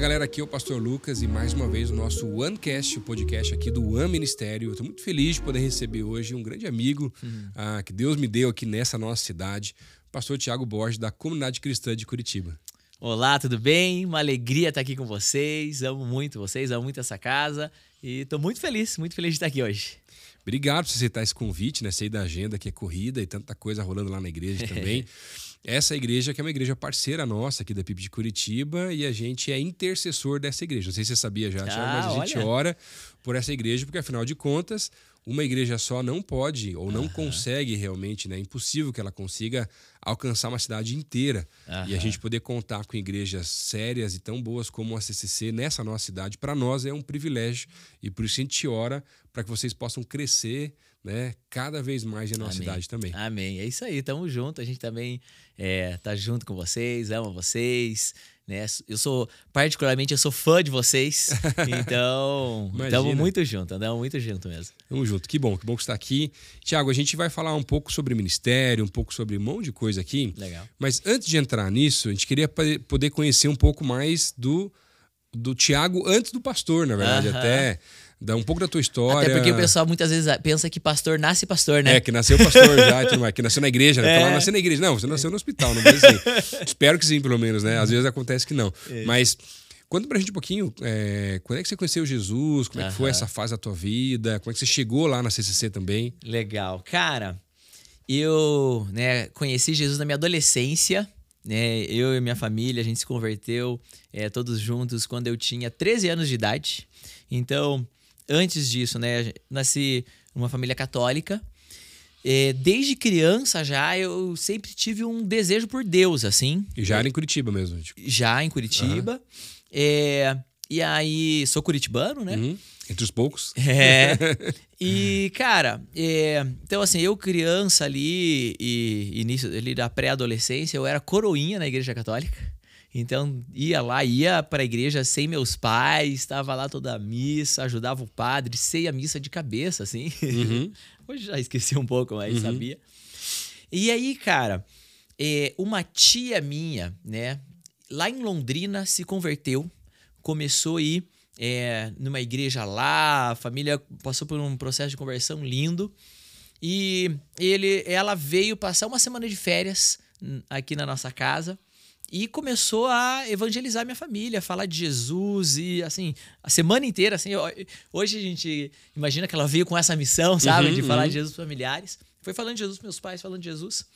galera, aqui é o Pastor Lucas e mais uma vez o nosso OneCast, o podcast aqui do One Ministério. Estou muito feliz de poder receber hoje um grande amigo uhum. ah, que Deus me deu aqui nessa nossa cidade, o pastor Tiago Borges, da Comunidade Cristã de Curitiba. Olá, tudo bem? Uma alegria estar aqui com vocês. Amo muito vocês, amo muito essa casa e estou muito feliz, muito feliz de estar aqui hoje. Obrigado por aceitar esse convite, né? Sei da agenda que é corrida e tanta coisa rolando lá na igreja também. Essa igreja que é uma igreja parceira nossa aqui da PIB de Curitiba e a gente é intercessor dessa igreja. Não sei se você sabia já, ah, mas a gente olha. ora por essa igreja porque afinal de contas uma igreja só não pode ou não uhum. consegue realmente, né? É impossível que ela consiga alcançar uma cidade inteira. Uhum. E a gente poder contar com igrejas sérias e tão boas como a CCC nessa nossa cidade, para nós é um privilégio. E por isso a gente ora para que vocês possam crescer né, cada vez mais em nossa Amém. cidade também. Amém. É isso aí, tamo junto. A gente também é, tá junto com vocês, ama vocês. Né? Eu sou, particularmente, eu sou fã de vocês. Então, estamos muito juntos, andamos muito junto mesmo. Tamo junto. Que bom, que bom que você está aqui. Tiago, a gente vai falar um pouco sobre ministério, um pouco sobre um monte de coisa aqui. Legal. Mas antes de entrar nisso, a gente queria poder conhecer um pouco mais do, do Tiago antes do pastor, na verdade. Uh -huh. Até Dá um pouco da tua história. Até porque o pessoal muitas vezes pensa que pastor nasce pastor, né? É, que nasceu pastor já, tudo mais, que nasceu na igreja, né? É. Falar, nasceu na igreja. Não, você nasceu no hospital, não mas assim. Espero que sim, pelo menos, né? Às vezes acontece que não. É. Mas conta pra gente um pouquinho, é, quando é que você conheceu Jesus? Como é que foi essa fase da tua vida? Como é que você chegou lá na CCC também? Legal. Cara, eu né, conheci Jesus na minha adolescência, né? Eu e minha família, a gente se converteu é, todos juntos quando eu tinha 13 anos de idade. Então, antes disso, né? Nasci numa família católica. É, desde criança já eu sempre tive um desejo por Deus, assim. E já era em Curitiba mesmo? Tipo. Já em Curitiba. Uhum. É, e aí, sou curitibano, né? Uhum. Entre os poucos. É. E, cara, é, então assim, eu criança ali e início ali da pré-adolescência, eu era coroinha na igreja católica. Então ia lá, ia para a igreja sem meus pais, estava lá toda a missa, ajudava o padre, sei a missa de cabeça, assim. Uhum. Hoje já esqueci um pouco, mas uhum. sabia. E aí, cara, é, uma tia minha, né, lá em Londrina se converteu, começou a ir é, numa igreja lá, a família passou por um processo de conversão lindo. E ele, ela veio passar uma semana de férias hum, aqui na nossa casa e começou a evangelizar minha família, falar de Jesus e assim, a semana inteira, assim, hoje a gente imagina que ela veio com essa missão, sabe, uhum, de falar uhum. de Jesus para familiares. Foi falando de Jesus, meus pais falando de Jesus.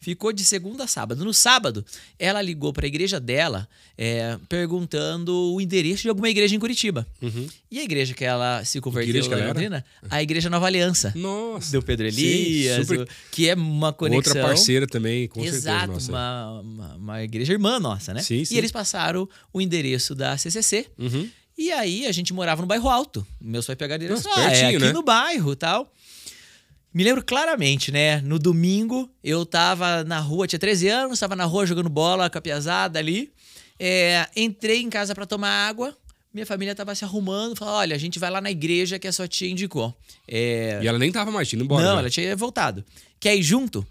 Ficou de segunda a sábado. No sábado, ela ligou para a igreja dela é, perguntando o endereço de alguma igreja em Curitiba. Uhum. E a igreja que ela se converteu lá Londrina, a Igreja Nova Aliança. Nossa. Do Pedro Elias, Sim, super... que é uma conexão. Outra parceira também, com Exato, certeza. Uma, uma, uma, igreja irmã nossa, né? Sim, sim. E eles passaram o endereço da CCC. Uhum. E aí a gente morava no bairro alto. Meus pais pegaram direção. ah, é aqui né? no bairro tal. Me lembro claramente, né? No domingo, eu tava na rua, tinha 13 anos, tava na rua jogando bola com a piazada ali. É, entrei em casa para tomar água. Minha família tava se arrumando, falou: olha, a gente vai lá na igreja que a sua tia indicou. É... E ela nem tava mais indo embora. Não, né? ela tinha voltado. Quer ir junto?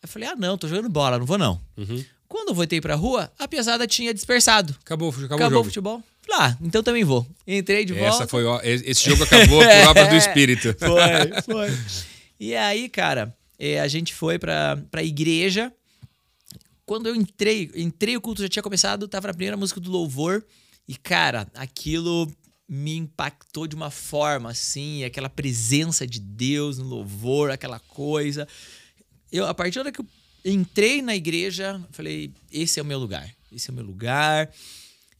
Eu falei: ah, não, tô jogando bola, não vou não. Uhum. Quando eu voltei pra rua, a piazada tinha dispersado. Acabou, acabou, acabou o, o futebol. Ah, então também vou. Entrei de volta. Essa foi, esse jogo acabou por obra do espírito. Foi, foi. E aí, cara, é, a gente foi pra, pra igreja. Quando eu entrei, entrei, o culto já tinha começado, tava na primeira música do louvor. E, cara, aquilo me impactou de uma forma assim, aquela presença de Deus no louvor, aquela coisa. Eu, a partir da hora que eu entrei na igreja, falei: esse é o meu lugar, esse é o meu lugar.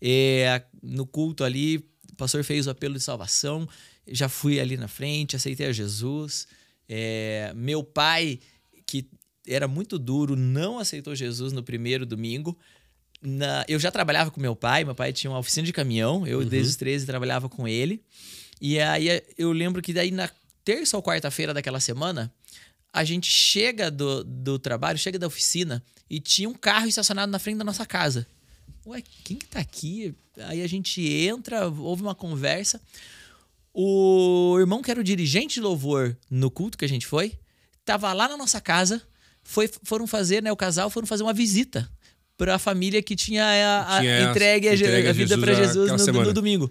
É, no culto ali, o pastor fez o apelo de salvação, já fui ali na frente, aceitei a Jesus. É, meu pai, que era muito duro, não aceitou Jesus no primeiro domingo. Na, eu já trabalhava com meu pai, meu pai tinha uma oficina de caminhão, eu uhum. desde os 13 trabalhava com ele. E aí eu lembro que daí na terça ou quarta-feira daquela semana, a gente chega do, do trabalho, chega da oficina e tinha um carro estacionado na frente da nossa casa. Ué, quem que tá aqui? Aí a gente entra, houve uma conversa. O irmão que era o dirigente de louvor no culto que a gente foi, tava lá na nossa casa, foi, foram fazer, né, o casal foram fazer uma visita para a família que tinha a, a Tinha entregue a, entregue a a vida para Jesus no, no domingo.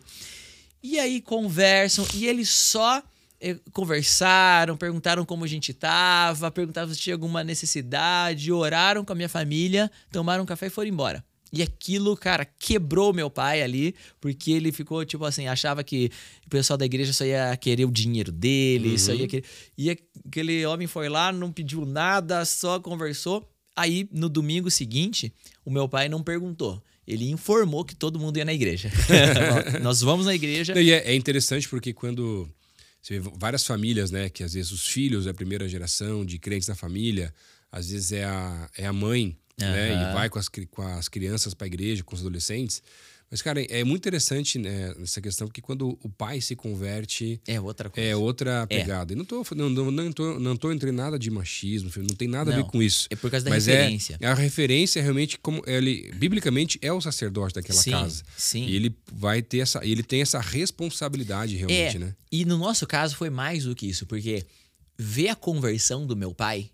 E aí conversam e eles só eh, conversaram, perguntaram como a gente tava, perguntavam se tinha alguma necessidade, oraram com a minha família, tomaram um café e foram embora. E aquilo, cara, quebrou meu pai ali, porque ele ficou, tipo assim, achava que o pessoal da igreja só ia querer o dinheiro dele, só ia querer. E aquele homem foi lá, não pediu nada, só conversou. Aí, no domingo seguinte, o meu pai não perguntou. Ele informou que todo mundo ia na igreja. Nós vamos na igreja. E é, é interessante porque quando você vê várias famílias, né, que às vezes os filhos é a primeira geração de crentes na família, às vezes é a, é a mãe, né, Aham. e vai com as, com as crianças para a igreja, com os adolescentes. Mas, cara, é muito interessante né, essa questão, porque quando o pai se converte, É outra coisa. é outra pegada. E não tô, não, não, não, tô, não tô entrando em nada de machismo, não tem nada a Não, ver com isso. é por causa da Mas referência. É, a referência é realmente como ele, biblicamente, é o sacerdote daquela Sim, casa. sim. E ele vai ter essa, ele tem essa responsabilidade realmente, é, né? E no nosso caso foi mais do que isso, porque ver a conversão do meu pai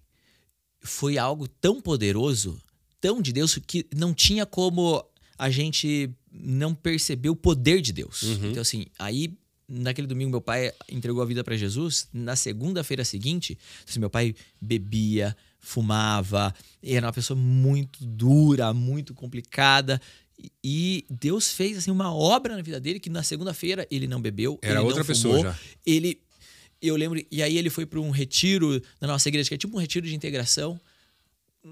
foi algo tão poderoso, tão de Deus, que não tinha como a gente não perceber o poder de Deus. Uhum. Então, assim, aí naquele domingo meu pai entregou a vida para Jesus. Na segunda-feira seguinte, assim, meu pai bebia, fumava, era uma pessoa muito dura, muito complicada. E- Deus fez assim uma obra na vida dele que na segunda-feira ele não bebeu, Era ele outra pessoa fumou, já. Ele eu lembro e aí ele foi para um retiro na nossa igreja que é tipo um retiro de integração.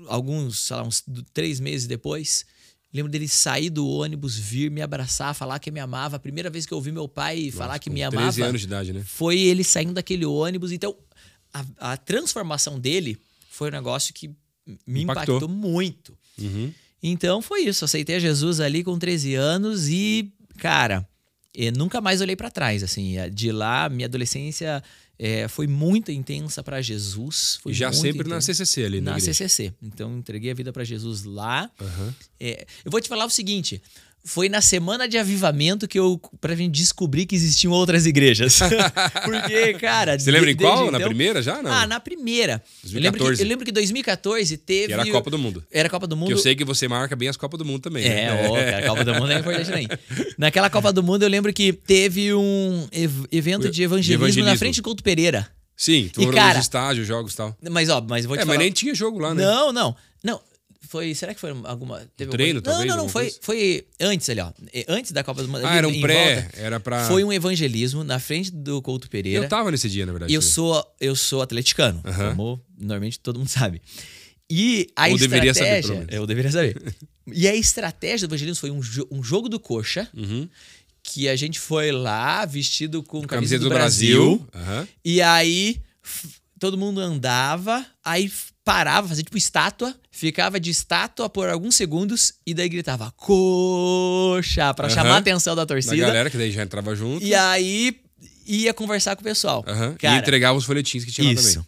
Alguns, sei lá, uns três meses depois, lembro dele sair do ônibus, vir me abraçar, falar que me amava. A primeira vez que eu ouvi meu pai falar que me 13 amava anos de idade, né? foi ele saindo daquele ônibus. Então, a, a transformação dele foi um negócio que me Impactou. impactou, muito. Uhum. Então, foi isso. Aceitei a Jesus ali com 13 anos e, cara, eu nunca mais olhei pra trás. Assim, de lá, minha adolescência eh, foi muito intensa pra Jesus. Foi já sempre na intensa. CCC ali, na, Na igreja. CCC. Então, entreguei a vida pra Jesus lá. Aham. É, eu vou te falar o seguinte. Foi na semana de avivamento que eu, pra gente descobrir que existiam outras igrejas. Porque, cara. Você lembra em de- qual? desde Na então- primeira já? Não. Ah, na primeira. Eu lembro, que, 2014. eu lembro que 2014 teve. Que era a Copa do Mundo. Era a Copa do Mundo. Que eu sei que você marca bem as Copas do Mundo também. É, né? ó, cara, a Copa do Mundo é importante também. Naquela Copa do Mundo, eu lembro que teve um ev- evento de evangelismo, na evangelismo. frente do Couto Pereira. Sim, tu E, cara- nos estágios, jogos e tal. Mas, ó, mas vou te É, falar. mas nem tinha jogo lá, né? Não, não. Foi. Será que foi alguma. Teve treino, alguma... Não, não, não. Foi, foi antes ali, ó. É, Antes da Copa do Mundo. Ah, era um pré, volta. era pra... Foi um evangelismo na frente do Couto Pereira. Eu tava nesse dia, na verdade. Eu sou, eu sou atleticano, Aham. como normalmente todo mundo sabe. E a Ou deveria saber, estratégia. eu deveria saber. e a estratégia do evangelismo foi um, jo- um jogo do coxa, Uhum. que a gente foi lá vestido com camisa Camiseta do, do Brasil. Brasil. E aí todo mundo andava, aí parava, fazia tipo estátua, ficava de estátua por alguns segundos e daí gritava coxa pra Aham. chamar a atenção da Da torcida. galera que daí já entrava junto. E aí ia conversar com o pessoal. Aham. Cara, E entregava os folhetins que tinha lá isso. também.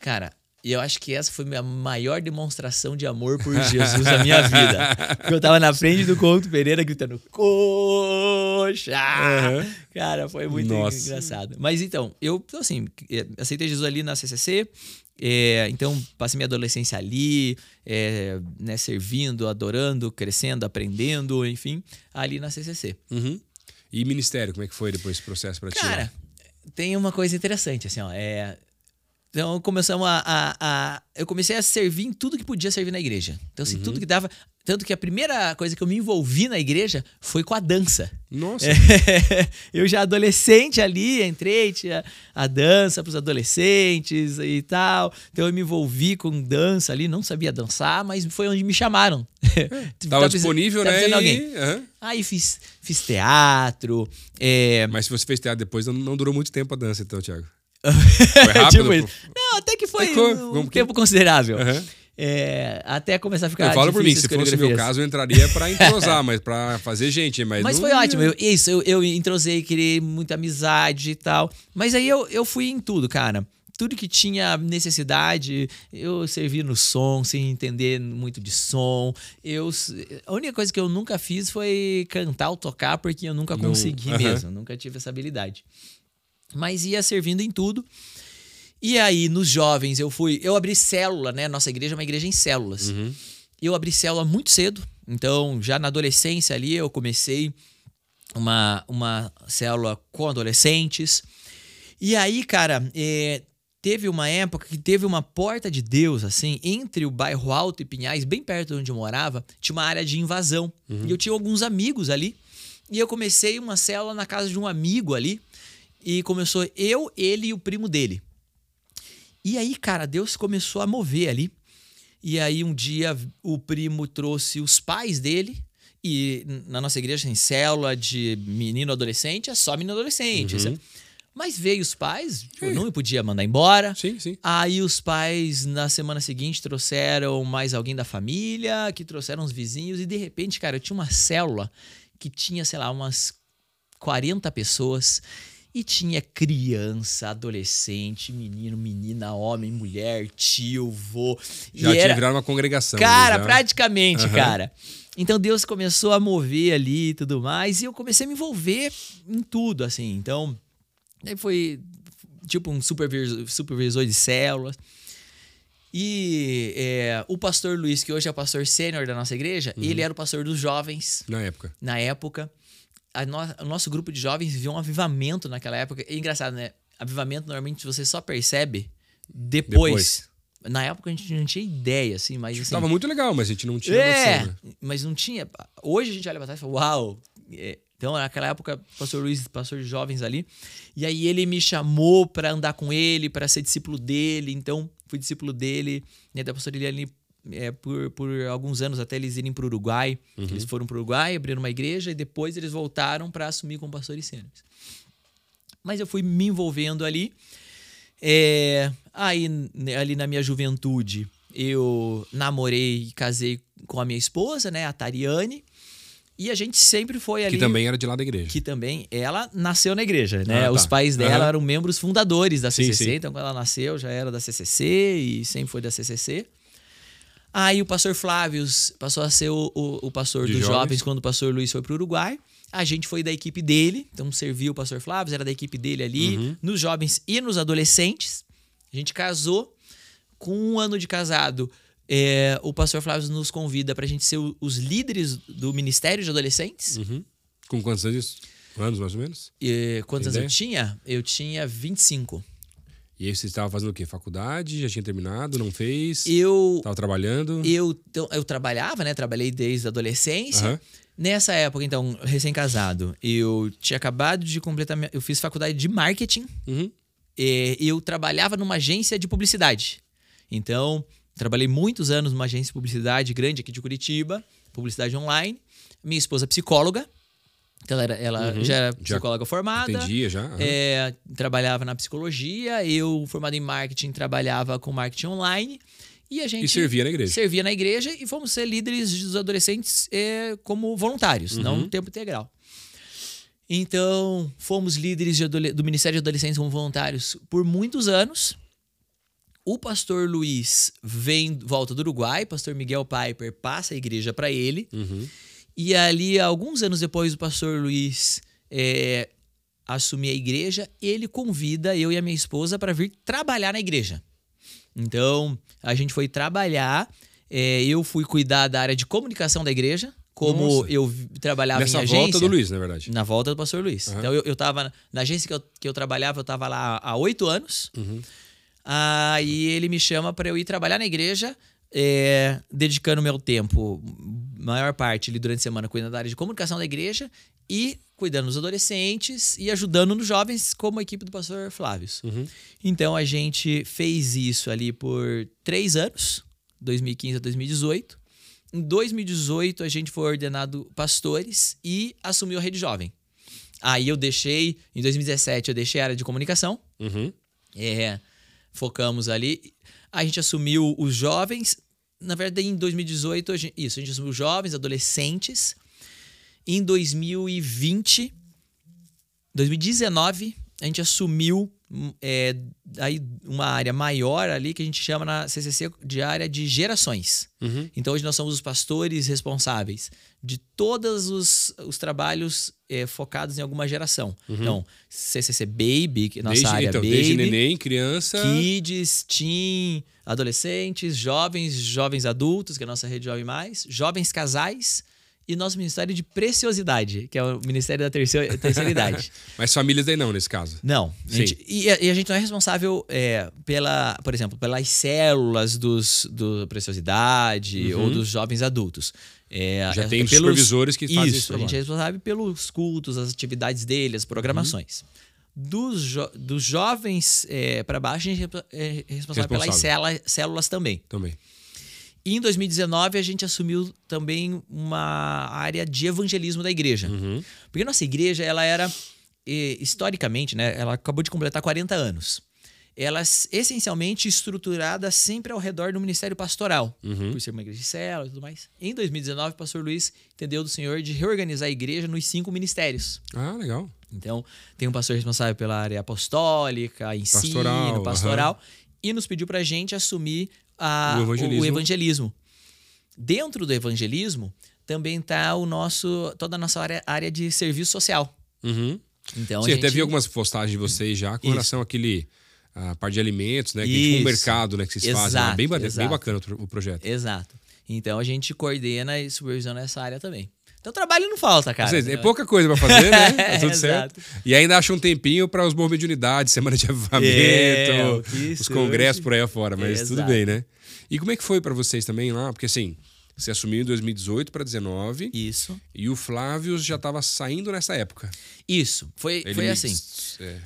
Cara, e eu acho que essa foi a minha maior demonstração de amor por Jesus na minha vida. Porque eu tava na frente do Couto Pereira gritando, coxa! Cara, foi muito Nossa. engraçado. Mas então, eu, assim, eh, aceitei Jesus ali na CCC, eh, então passei minha adolescência ali, eh, né, servindo, adorando, crescendo, aprendendo, enfim, ali na CCC. Uhum. E ministério, como é que foi depois esse processo pra ti? Cara, tem uma coisa interessante, assim, ó. É, então começamos a, a, a- Eu comecei a servir em tudo que podia servir na igreja. Então, assim, tudo que dava. Tanto que a primeira coisa que eu me envolvi na igreja foi com a dança. Nossa. eu já adolescente ali, entrei, tinha a dança para os adolescentes e tal. Então eu me envolvi com dança ali, não sabia dançar, mas foi onde me chamaram. Tava Tá disponível, tá né? e- alguém. aham. Aí fiz, fiz teatro, é, Mas se você fez teatro depois, não, não durou muito tempo a dança, então, Thiago. Foi rápido? Tipo. Não, até que foi que foi, um, tempo considerável. Aham. É, até começar a ficar. eu falo por mim, se fosse meu caso, eu entraria pra entrosar, mas pra fazer gente. Mas, Mas não foi ótimo. Eu, isso, eu, eu entrosei, criei muita amizade e tal. Mas aí eu, eu fui em tudo, cara. Tudo que tinha necessidade, eu servi no som, sem entender muito de som. Eu, a única coisa que eu nunca fiz foi cantar ou tocar, porque eu nunca consegui aham. mesmo. Nunca tive essa habilidade. Mas ia servindo em tudo. E aí, nos jovens, eu fui. Eu abri célula, né? Nossa igreja é uma igreja em células. Uhum. Eu abri célula muito cedo. Então, já na adolescência ali, eu comecei uma, uma célula com adolescentes. E aí, cara, é, teve uma época que teve uma porta de Deus, assim, entre o bairro Alto e Pinhais, bem perto de onde eu morava, tinha uma área de invasão. Uhum. E eu tinha alguns amigos ali. E eu comecei uma célula na casa de um amigo ali. E começou eu, ele e o primo dele. E aí, cara, Deus começou a mover ali. E aí, um dia, o primo trouxe os pais dele. E na nossa igreja tem célula de menino adolescente, é só menino adolescente. Uhum. Mas veio os pais, eu não podia mandar embora. Sim, sim. Aí os pais, na semana seguinte, trouxeram mais alguém da família, que trouxeram os vizinhos, e de repente, cara, eu tinha uma célula que tinha, sei lá, umas 40 pessoas. E tinha criança, adolescente, menino, menina, homem, mulher, tio, vô. Já e tinha era, virado uma congregação. Cara, já. praticamente, Aham. cara. Então Deus começou a mover ali e tudo mais, e eu comecei a me envolver em tudo, assim. Então, aí foi tipo um supervisor, supervisor de células. E é, o pastor Luiz, que hoje é pastor sênior da nossa igreja, Uhum. ele era o pastor dos jovens Na época. na época. A no- o nosso grupo de jovens viveu um avivamento naquela época. É engraçado, né? Avivamento normalmente você só percebe depois. Depois. Na época a gente não tinha ideia, assim, mas assim. Tava muito legal, mas a gente não tinha É, noção, né? mas não tinha. Hoje a gente olha pra trás e fala, uau. É, Então, naquela época, o pastor Luiz, pastor de jovens ali. E aí ele me chamou pra andar com ele, pra ser discípulo dele. Então, fui discípulo dele, né, da pastora Eliane, é, por, por alguns anos até eles irem pro Uruguai. Eles foram pro Uruguai, abriram uma igreja e depois eles voltaram pra assumir como pastores sêniores. Mas eu fui me envolvendo ali. É, aí, ali na minha juventude, eu namorei e casei com a minha esposa, né, a Tariane. E a gente sempre foi ali. Que também era de lá da igreja. que também ela nasceu na igreja, né? Ah, tá. Os pais dela Aham. eram membros fundadores da Sim, CCC, sim. então quando ela nasceu já era da CCC e sempre foi da CCC. Aí o pastor Flávio passou a ser o, o, o pastor De dos jovens. jovens. quando o pastor Luiz foi para o Uruguai. A gente foi da equipe dele, então serviu o pastor Flávio, era da equipe dele ali, Uhum. nos jovens e nos adolescentes. A gente casou. Com um ano de casado, é, o pastor Flávio nos convida para a gente ser o- os líderes do Ministério de Adolescentes. Uhum. Com quantos anos isso? Anos, mais ou menos? E quantos anos Tem eu tinha? Eu tinha 25. E aí você estava fazendo o quê? Faculdade? Já tinha terminado? Não fez? Eu, Tava trabalhando? eu, então, eu trabalhava, né? Trabalhei desde a adolescência. Aham. Nessa época, então, recém-casado, eu tinha acabado de completar. Minha, eu fiz faculdade de marketing. Uhum. E eu trabalhava numa agência de publicidade. Então, trabalhei muitos anos numa agência de publicidade grande aqui de Curitiba, publicidade online. Minha esposa é psicóloga. Então, ela, era- ela Uhum. já era Já psicóloga formada. Entendia já? Aham. É, trabalhava na psicologia, eu formado em marketing, trabalhava com marketing online. E a gente E servia na igreja. servia na igreja e fomos ser líderes dos adolescentes é, como voluntários, não Uhum. no tempo integral. Então, fomos líderes do Ministério de Adolescentes como voluntários por muitos anos. O pastor Luiz vem, volta do Uruguai, pastor Miguel Piper passa a igreja para ele. Uhum. E ali, alguns anos depois do pastor Luiz é, assumir a igreja, ele convida eu e a minha esposa para vir trabalhar na igreja. Então, a gente foi trabalhar. é, eu fui cuidar da área de comunicação da igreja, como Nossa. eu trabalhava Nessa em volta agência. do Luiz, na verdade. Na volta do pastor Luiz. Aham. Então, eu, eu tava na- na agência que eu, que eu trabalhava, eu tava lá há oito anos. Uhum. Aí ele me chama para eu ir trabalhar na igreja, é, dedicando meu tempo, maior parte ali durante a semana, cuidando da área de comunicação da igreja e cuidando dos adolescentes e ajudando nos jovens, como a equipe do pastor Flávio. Uhum. Então a gente fez isso ali por três anos, 2015 a 2018. Em 2018 a gente foi ordenado pastores e assumiu a rede jovem. Aí eu deixei, em 2017 eu deixei a área de comunicação, Uhum. é, focamos ali. A gente assumiu os jovens. Na verdade, em 2018, a gente- isso, a gente assumiu jovens, adolescentes. Em 2020, 2019, a gente assumiu é, aí uma área maior ali que a gente chama na CCC de área de gerações. Uhum. Então hoje nós somos os pastores responsáveis de todos os, os trabalhos é, focados em alguma geração. Então, CCC Baby, que é nossa Uhum. desde, área então, Baby. desde neném, criança. Kids, teen, adolescentes, jovens, jovens adultos, que é a nossa rede Jovem Mais, jovens casais e nosso Ministério de Preciosidade, que é o Ministério da Terceira, terceira Idade. Mas famílias aí não, nesse caso. Não. a gente- e, a, e a gente não é responsável é, pela, por exemplo, pelas células dos, do Preciosidade ou dos jovens adultos. É, Uhum. Já é- tem é pelos- supervisores que fazem isso, isso a gente é responsável pelos cultos, as atividades dele, as programações. Dos, jo- dos jovens para baixo, a gente é responsável, pelas Responsável. célula- células também. Também. E em 2019, a gente assumiu também uma área de evangelismo da igreja. Uhum. Porque nossa igreja, ela era, eh, historicamente, né, ela acabou de completar 40 anos. Ela é essencialmente estruturada sempre ao redor do ministério pastoral, Uhum. por ser uma igreja de célula e tudo mais. Em 2019, o pastor Luiz entendeu do Senhor de reorganizar a igreja nos cinco ministérios. Ah, legal. Então, tem um pastor responsável pela área apostólica, ensino, Pastoral, pastoral, e nos pediu pra gente assumir a- O evangelismo. o evangelismo. Dentro do evangelismo, também tá o nosso, toda a nossa área, área de serviço social. Uhum. Então, Sim, a até gente... vi algumas postagens de vocês já com Isso. relação àquele a parte de alimentos, né? Que tipo um mercado, né? Que vocês fazem. Exato, Bem, ba- bem exato. bacana o projeto. Exato. Então, a gente coordena e supervisiona essa área também. Então, trabalho não falta, cara. Vocês- é pouca coisa pra fazer, né? Tá tudo Exato. certo. E ainda acha um tempinho para os movimentos de unidade, semana de avivamento, É, os congressos hoje. por aí afora, mas tudo Exato. bem, né? E como é que foi para vocês também lá? Porque assim, você assumiu em 2018 para 19 Isso. e o Flávio já estava saindo nessa época. Isso. Foi, Ele foi assim. é.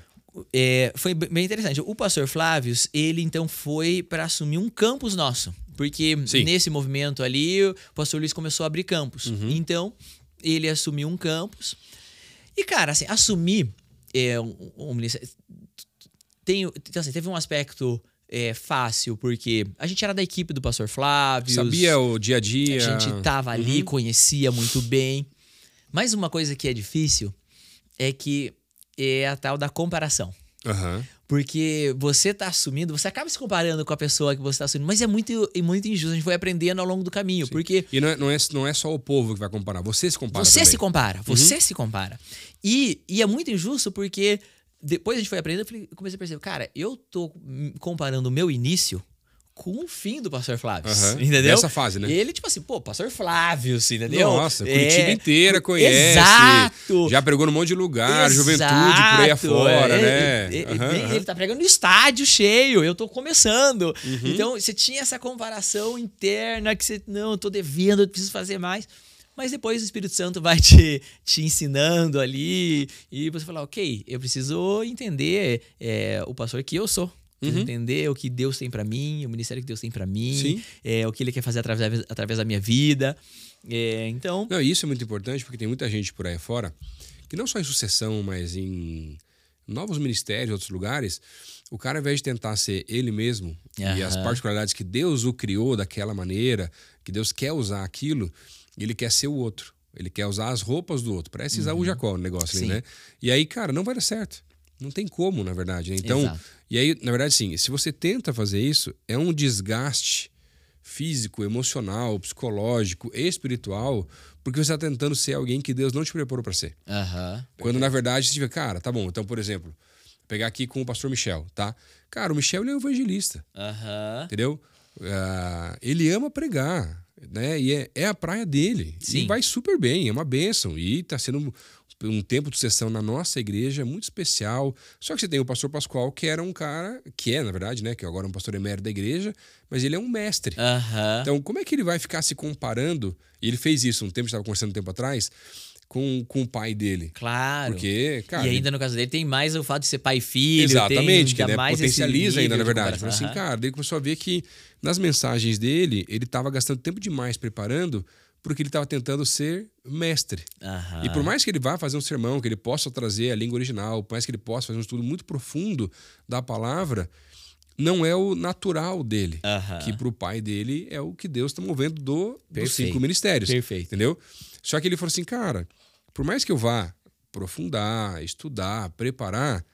É, foi bem interessante. O pastor Flávios, ele então foi para assumir um campus nosso. Porque Sim. nesse movimento ali, o pastor Luiz começou a abrir campus. Então, ele assumiu um campus. E, cara, assim, assumir é, um, um ministério. Tem, então, assim, teve um aspecto é, fácil, porque a gente era da equipe do pastor Flávio. Sabia o dia a dia. A gente tava ali, conhecia muito bem. Mas uma coisa que é difícil é que é a tal da comparação. Aham. Porque você tá assumindo, você acaba se comparando com a pessoa que você tá assumindo, mas é muito, é muito injusto. A gente foi aprendendo ao longo do caminho. Porque E não é, não, é, não é só o povo que vai comparar, você se compara você também. se compara, você se compara. E, e é muito injusto porque depois a gente foi aprendendo, eu comecei a perceber, cara, eu tô comparando o meu início com o fim do pastor Flávio. Aham. Entendeu? Dessa fase, né? Ele, tipo assim, pô, pastor Flávio, entendeu? Nossa, É, Curitiba inteira conhece. Exato. Já pregou num monte de lugar, juventude por aí Exato, afora, é, né? Ele, Aham, ele- ele tá pregando no estádio cheio, eu tô começando. Uhum. Então, você tinha essa comparação interna que você, não, eu tô devendo, eu preciso fazer mais. Mas depois o Espírito Santo vai te, te ensinando ali e você fala, ok, eu preciso entender é, o pastor que eu sou. Preciso entender o que Deus tem pra mim, o ministério que Deus tem pra mim, Uhum. É, o que Ele quer fazer através, através da minha vida. É, então, Não, isso é muito importante porque tem muita gente por aí fora que não só em sucessão, mas em novos ministérios, outros lugares, o cara, ao invés de tentar ser ele mesmo e as particularidades que Deus o criou daquela maneira, que Deus quer usar aquilo, ele quer ser o outro. Ele quer usar as roupas do outro. Parece Isaú Jacó o negócio ali, Uhum. Sim. né? E aí, cara, não vai dar certo. Não tem como, na verdade. né? Então, Exato. e aí, na verdade, sim, se você tenta fazer isso, é um desgaste físico, emocional, psicológico, espiritual, porque você está tentando ser alguém que Deus não te preparou para ser. aham, Quando na verdade você tiver, cara, tá bom. Então, por exemplo, pegar aqui com o pastor Michel, tá? Cara, o Michel ele é um evangelista, aham. entendeu? Ah, ele ama pregar, né? E é, é a praia dele. Sim. E vai super bem, é uma bênção. E tá sendo um, tempo de sessão na nossa igreja muito especial. Só que você tem o pastor Pascoal, que era um cara, que é, na verdade, né? Que agora é um pastor emérito da igreja, mas ele é um mestre. Aham. Então, como é que ele vai ficar se comparando? E ele fez isso um tempo, estava conversando um tempo atrás, com, com o pai dele. Claro. Porque, cara. e ainda no caso dele tem mais o fato de ser pai e filho. Exatamente, que tem ainda né, potencializa ainda, na de verdade. Comparação. assim, cara, daí começou a ver que nas mensagens dele, ele estava gastando tempo demais preparando porque ele estava tentando ser mestre. Aham. E por mais que ele vá fazer um sermão, que ele possa trazer a língua original, por mais que ele possa fazer um estudo muito profundo da palavra, não é o natural dele. Aham. Que para o pai dele é o que Deus está movendo do, dos cinco ministérios. Perfeito. Entendeu? Só que ele falou assim, cara, por mais que eu vá aprofundar, estudar, preparar,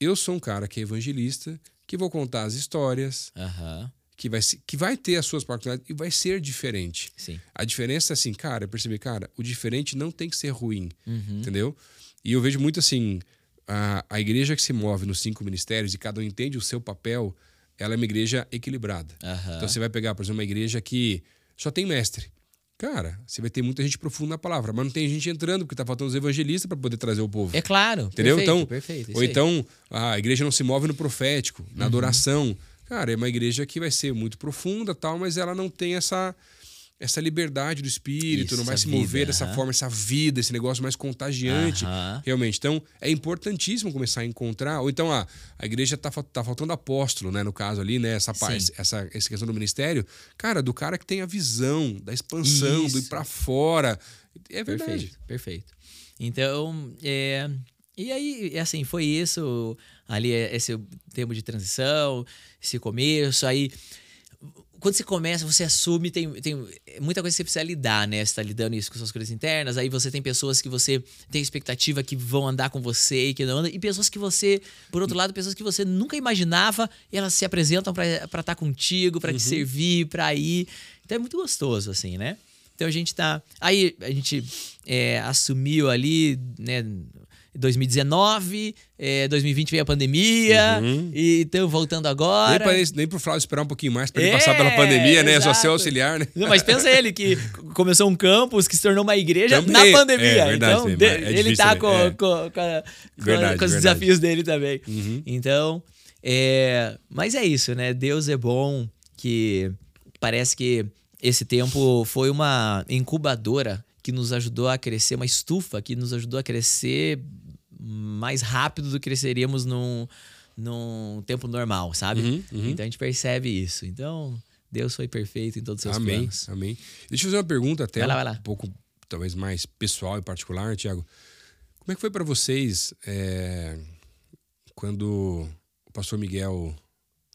eu sou um cara que é evangelista, que vou contar as histórias, Aham. Que vai, se- que vai ter as suas particularidades e vai ser diferente. Sim. A diferença é assim, cara, eu percebi, cara, o diferente não tem que ser ruim, Uhum. entendeu? E eu vejo muito assim, a, a igreja que se move nos cinco ministérios e cada um entende o seu papel, ela é uma igreja equilibrada. Aham. Então você vai pegar, por exemplo, uma igreja que só tem mestre. Cara, você vai ter muita gente profunda na palavra, mas não tem gente entrando porque tá faltando os evangelistas para poder trazer o povo. É claro. Entendeu? Perfeito, então, perfeito. ou então a igreja não se move no profético, na adoração. Cara, é uma igreja que vai ser muito profunda, tal, mas ela não tem essa essa liberdade do espírito, Isso, não vai se mover vida, dessa forma, essa vida, esse negócio mais contagiante, realmente. Então, é importantíssimo começar a encontrar, ou então ah, a igreja tá, tá faltando apóstolo, né, no caso ali, né, essa Sim. essa essa questão do ministério, cara, do cara que tem a visão da expansão, do ir Isso. para fora. É verdade. Perfeito, perfeito. Então, é, e aí, é assim, foi isso ali, é, esse tempo de transição, esse começo, aí quando você começa, você assume, tem, tem muita coisa que você precisa lidar, né? Você tá lidando isso com suas coisas internas, aí você tem pessoas que você tem expectativa que vão andar com você e que não andam, e pessoas que você, por outro lado, pessoas que você nunca imaginava, e elas se apresentam para estar contigo, para te servir, para ir. Então é muito gostoso, assim, né? Então a gente tá. Aí a gente é, assumiu ali, né? Em 2019, é, 2020 veio a pandemia, e estamos voltando Nem, agora. pra, ele- nem pro Flávio esperar um pouquinho mais pra ele É, passar pela pandemia, né? Só ser exato. auxiliar, né? Não, mas pensa ele que começou um campus que se tornou uma igreja Também, na pandemia. é verdade, então, é, de- é ele tá né? com, É. com, com, a- com- Verdade, com os verdade. desafios dele também. Uhum. Então, é, mas é isso, né? Deus é bom, que parece que esse tempo foi uma incubadora que nos ajudou a crescer, uma estufa que nos ajudou a crescer mais rápido do que cresceríamos num, num tempo normal, sabe? Uhum, uhum. Então a gente percebe isso. Então, Deus foi perfeito em todos os seus Amém, planos. amém. Deixa eu fazer uma pergunta até Vai lá, vai lá. um pouco, talvez mais pessoal e particular, Tiago. Como é que foi para vocês é, quando o pastor Miguel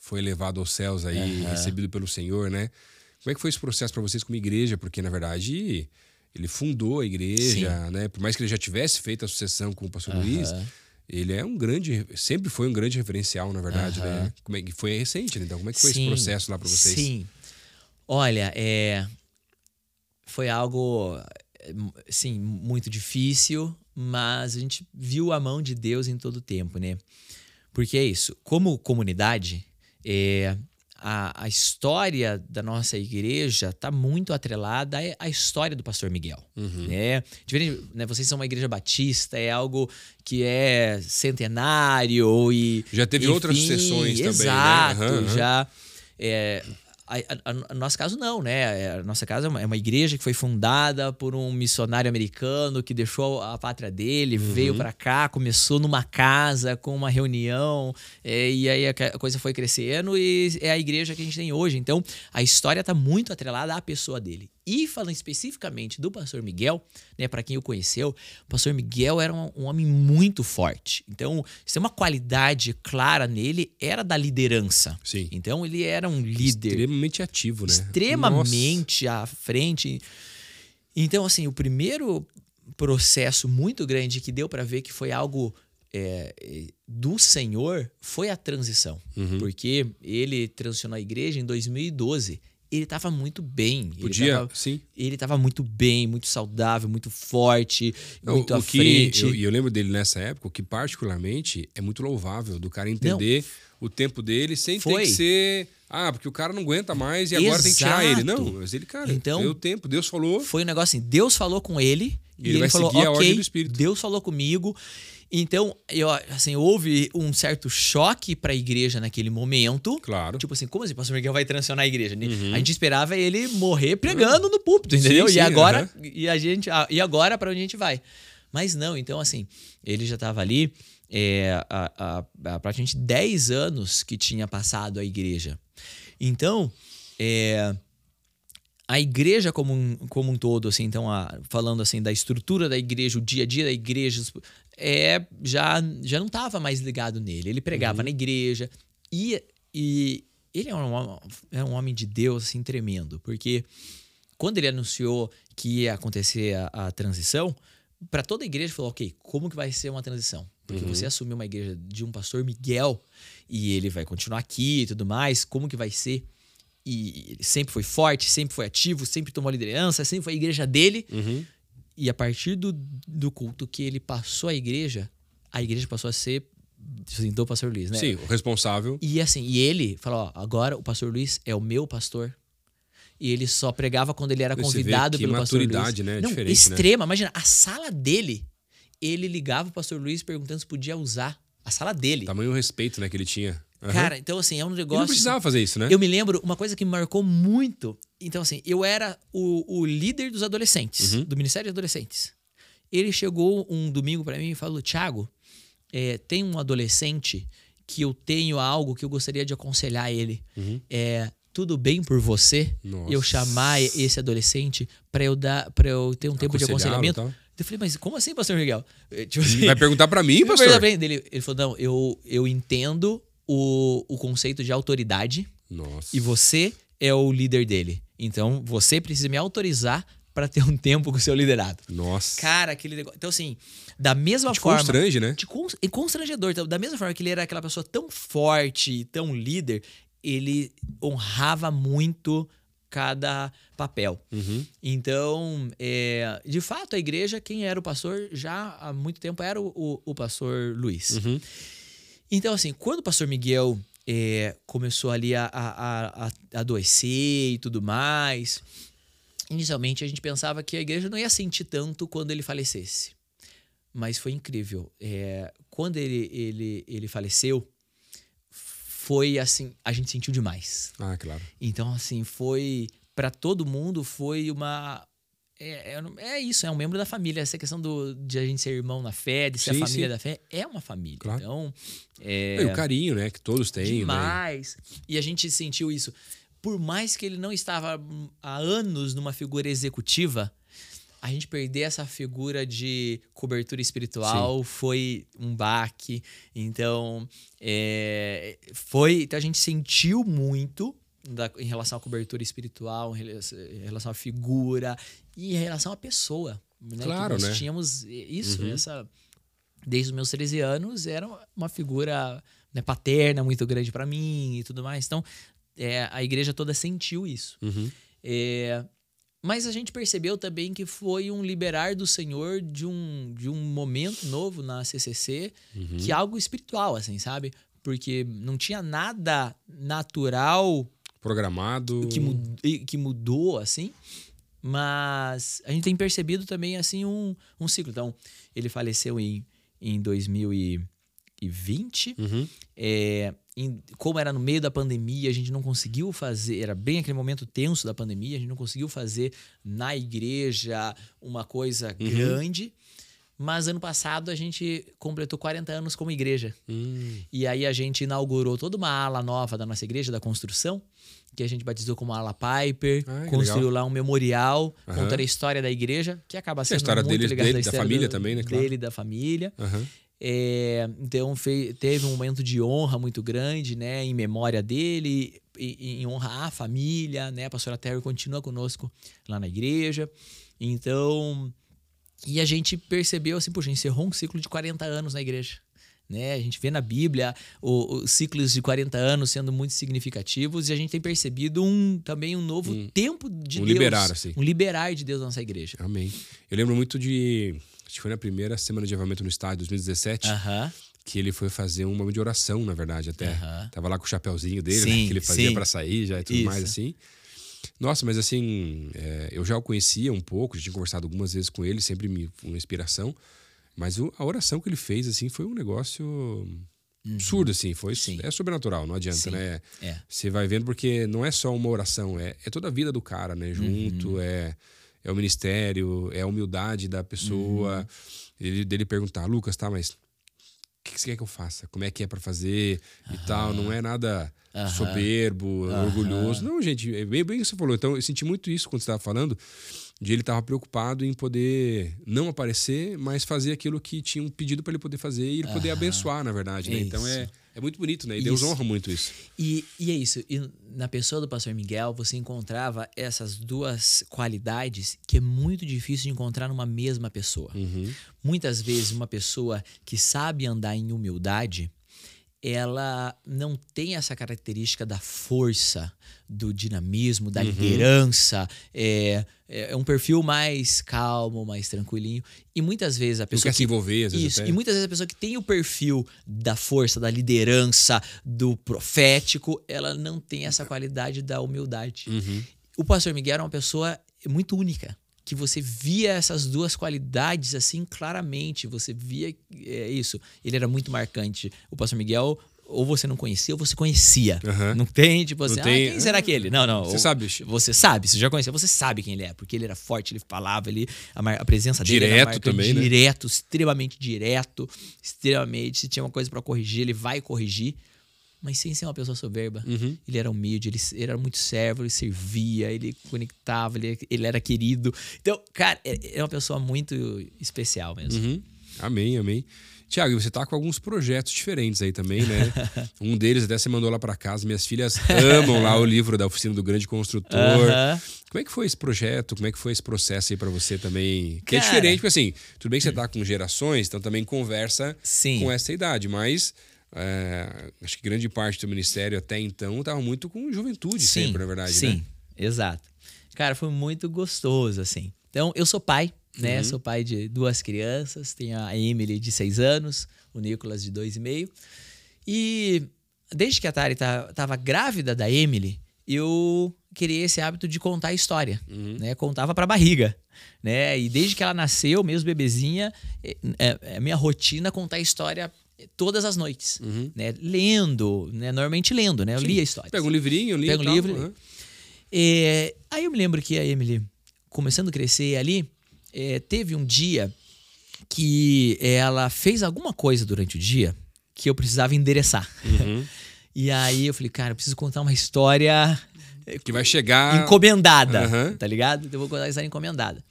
foi levado aos céus aí, Aham. recebido pelo Senhor, né? Como é que foi esse processo para vocês como igreja? Porque, na verdade, ele fundou a igreja, né? Por mais que ele já tivesse feito a sucessão com o pastor Luiz, ele é um grande, sempre foi um grande referencial, na verdade, né? Como é que foi recente, né? Então, como é que foi esse Sim, processo lá para vocês? Sim. Olha, é, foi algo, sim, muito difícil, mas a gente viu a mão de Deus em todo o tempo, né? Porque é isso, como comunidade, é, a, a história da nossa igreja está muito atrelada à- à história do pastor Miguel. Uhum. Né? Diferente, né? Vocês são uma igreja batista, é algo que é centenário e. Já teve outras sucessões também, né? Exato, Aham, aham. já. É, a- nosso caso não, né? É, A nossa casa é uma, é uma igreja que foi fundada por um missionário americano que deixou a pátria dele, Uhum. veio pra cá, começou numa casa com uma reunião, é, e aí a coisa foi crescendo e é a igreja que a gente tem hoje. Então, a história tá muito atrelada à pessoa dele. E falando especificamente do pastor Miguel, né, para quem o conheceu, o pastor Miguel era um, um homem muito forte. Então, se tem uma qualidade clara nele, era da liderança. Sim. Então, ele era um líder Extremamente ativo, né? extremamente à frente. Então, assim, o primeiro processo muito grande que deu para ver que foi algo é, é, do Senhor foi a transição. Uhum. Porque ele transicionou a igreja em 2012. Ele estava muito bem. Podia, Ele tava, sim. ele tava muito bem, muito saudável, muito forte, Não, muito o à que frente. eu- E eu, lembro dele nessa época, o que particularmente é muito louvável do cara entender o tempo dele sem ter Foi. que ser. Ah, porque o cara não aguenta mais e agora tem que tirar ele. Exato. Não, mas ele, cara, Então- deu tempo, Deus falou. Foi um negócio assim, Deus falou com ele E ele ele, vai falou, seguir a ok, ordem do Espírito." Deus falou comigo. Então, eu, assim, houve um certo choque para a igreja naquele momento. Claro. Tipo assim, como assim, pastor Miguel vai transicionar a igreja? Uhum. A gente esperava ele morrer pregando no púlpito, entendeu? Sim, e sim, agora, aham. e a gente, e agora para onde a gente vai? Mas não, então assim, ele já estava ali é, há, há- há praticamente 10 anos que tinha passado a igreja. Então, é, a igreja como um, como um todo, assim, então, a- falando assim da estrutura da igreja, o dia a dia da igreja, é, já, já não estava mais ligado nele. Ele pregava na igreja e, e ele é um, é um homem de Deus, assim, tremendo, porque quando ele anunciou que ia acontecer a, a transição, para toda a igreja falou, ok, como que vai ser uma transição? Porque você assumiu uma igreja de um pastor Miguel e ele vai continuar aqui e tudo mais, como que vai ser? E ele sempre foi forte, sempre foi ativo, sempre tomou liderança, sempre foi a igreja dele. Uhum. E a partir do, do culto que ele passou a igreja, a igreja passou a ser assim, do pastor Luiz, né? Sim, o responsável. E assim, e ele falou: ó, agora o pastor Luiz é o meu pastor. E ele só pregava quando ele era convidado pelo pastor Luiz. né? É Não, diferente, né? extrema. Imagina, a sala dele, ele ligava o pastor Luiz perguntando se podia usar a sala dele. Tamanho respeito, né, que ele tinha. Aham. Cara, então assim, é um E negócio. não precisava fazer isso, né? Eu me lembro uma coisa que me marcou muito. Então, assim, eu era o, o líder dos adolescentes, Uhum. do Ministério de Adolescentes. Ele chegou um domingo pra mim e falou: Thiago, é, tem um adolescente que eu tenho algo que eu gostaria de aconselhar ele. É, tudo bem por você Uhum. Nossa. eu chamar esse adolescente pra eu dar para eu ter um tempo de aconselhamento? tal. Eu falei, mas como assim, pastor Miguel? Eh, Tipo assim, Vai perguntar pra mim, eu pastor? ele falou: não, eu, eu entendo o, o conceito de autoridade Nossa. e você é o líder dele. Então você precisa me autorizar pra ter um tempo com o seu liderado. Nossa. Cara, aquele negócio. Então, assim, da mesma Te forma. constrange, né? De cons- e constrangedor. Então, da mesma forma que ele era aquela pessoa tão forte, tão líder, ele honrava muito cada papel. Uhum. Então, é, de fato, a igreja, quem era o pastor já há muito tempo era o, o- o pastor Luiz. Uhum. Então, assim, quando o pastor Miguel é, começou ali a, a- a- a adoecer e tudo mais, inicialmente a gente pensava que a igreja não ia sentir tanto quando ele falecesse. Mas foi incrível. É, quando ele, ele, ele faleceu, foi assim, a gente sentiu demais. Ah, claro. Então, assim, foi. Pra todo mundo, foi uma. É, é, é isso, é um membro da família. Essa questão do, de a gente ser irmão na fé, de ser Sim, a família sim. da fé, é uma família. Claro. Então, é. E o carinho, né, que todos têm, né? demais. E a gente sentiu isso. Por mais que ele não estava há anos numa figura executiva, a gente perder essa figura de cobertura espiritual foi um baque. Então, é, foi. Então a gente sentiu muito da- em relação à cobertura espiritual, em relação, à figura e em relação à pessoa. Né? Que Claro, nós né? tínhamos isso, Uhum. essa desde os meus 13 anos, era uma figura né, paterna muito grande para mim e tudo mais. Então, é, a igreja toda sentiu isso. Uhum. É, mas a gente percebeu também que foi um liberar do Senhor de um, de um momento novo na CCC, Uhum. que é algo espiritual, assim, sabe? Porque não tinha nada natural Programado. que, mud- que mudou, assim. Mas a gente tem percebido também, assim, um, um ciclo. Então, ele faleceu em, em 2020. Uhum. É, em- como era no meio da pandemia, a gente não conseguiu fazer. Era bem aquele momento tenso da pandemia, a gente não conseguiu fazer na igreja uma coisa Uhum. grande. Mas ano passado a gente completou 40 anos como igreja. Hum. E aí a gente inaugurou toda uma ala nova da nossa igreja, da construção, que a gente batizou como ala Piper, construiu legal. lá um memorial, Aham. contando a história da igreja, que acaba a sendo história muito dele- ligada dele, à da história família do- também, né? Claro. Dele, da família. Aham. É, então fe- teve um momento de honra muito grande, né, em memória dele, e- em honra à família, né? A pastora Terry continua conosco lá na igreja. Então, e a gente percebeu assim, poxa, encerrou um ciclo de 40 anos na igreja. Né? A gente vê na Bíblia os ciclos de 40 anos sendo muito significativos e a gente tem percebido um, também um novo tempo de um Deus. liberar, assim. Um liberar de Deus na nossa igreja. Amém. Eu lembro muito de. Acho que foi na primeira semana de avamento no estádio, 2017, Aham. que ele foi fazer um momento de oração, na verdade, até. Tava lá com o chapéuzinho dele, Sim, né? Que ele fazia pra sair já e tudo Isso. mais, assim. Nossa, mas assim, é, eu já o conhecia um pouco, já tinha conversado algumas vezes com ele, sempre me uma inspiração. Mas o- a oração que ele fez, assim, foi um negócio absurdo, assim. Foi, Uhum. Sim. é sobrenatural, não adianta, Sim. né? É. Você vai vendo porque não é só uma oração, é, é toda a vida do cara, né? Junto, Uhum. é, é o ministério, é a humildade da pessoa. Uhum. Ele, dele perguntar, Lucas, tá, mas que, que você quer que eu faça? Como é que é pra fazer e tal? Não é nada Aham. soberbo, Aham. orgulhoso. Não, gente, é bem, bem o que você falou. Então, eu senti muito isso quando você estava falando. de ele estava preocupado em poder não aparecer, mas fazer aquilo que tinham pedido para ele poder fazer e ele poder abençoar, na verdade. Né? Então é, é muito bonito, né? E Deus Isso. honra muito isso. E, e é isso. E na pessoa do pastor Miguel, você encontrava essas duas qualidades que é muito difícil de encontrar numa mesma pessoa. Uhum. Muitas vezes, uma pessoa que sabe andar em humildade, ela não tem essa característica da força, do dinamismo, da liderança. É, é um perfil mais calmo, mais tranquilinho. E muitas vezes a Não pessoa. quer se envolver, às vezes Isso, até. e muitas vezes a pessoa que tem o perfil da força, da liderança, do profético, ela não tem essa qualidade da humildade. Uhum. O pastor Miguel era uma pessoa muito única, que você via essas duas qualidades assim claramente, você via é, isso. Ele era muito marcante. O pastor Miguel ou você não conhecia ou você conhecia. Aham. Não tem, tipo assim, Não tem- ah, quem será que ele? Não, não. Você ou- sabe. Você sabe, você já conhecia, você sabe quem ele é, porque ele era forte, ele falava, ele, a, mar- a presença dele era Direto também, né? direto, extremamente direto, extremamente. Se tinha uma coisa pra corrigir, ele vai corrigir, mas sem ser uma pessoa soberba. Uhum. Ele era humilde, ele, ele era muito servo, ele servia, ele conectava, ele, ele era querido. Então, cara, é, é uma pessoa muito especial mesmo. Uhum. Amém, amém. Tiago, você tá com alguns projetos diferentes aí também, né? um deles até você mandou lá para casa. Minhas filhas amam lá o livro da Oficina do Grande Construtor. Aham. Como é que foi esse projeto? Como é que foi esse processo aí para você também? Que é Cara. diferente, porque assim, tudo bem que você tá com gerações, então também conversa Sim. com essa idade, mas é, acho que grande parte do ministério até então tava muito com juventude sempre, na verdade, Sim, né? exato. Cara, foi muito gostoso, assim. Então, eu sou pai, né? Uhum. Sou pai de duas crianças. Tenho a Emily de seis anos, o Nicolas de dois e meio. E desde que a Tari tá, tava grávida da Emily, eu criei esse hábito de contar a história, Uhum. né? Contava pra barriga, né? E desde que ela nasceu, mesmo bebezinha, é, é- é minha rotina contar a história todas as noites, Uhum. né? Lendo, né? Normalmente lendo, né? Eu lia a história. Pega um livrinho, li Pega um tal, livro. aham. É, aí eu me lembro que a Emily, começando a crescer ali, é, teve um dia que ela fez alguma coisa durante o dia que eu precisava endereçar. Uhum. E aí eu falei, cara, eu preciso contar uma história Que vai chegar. encomendada, tá ligado? Então eu vou contar uma história encomendada.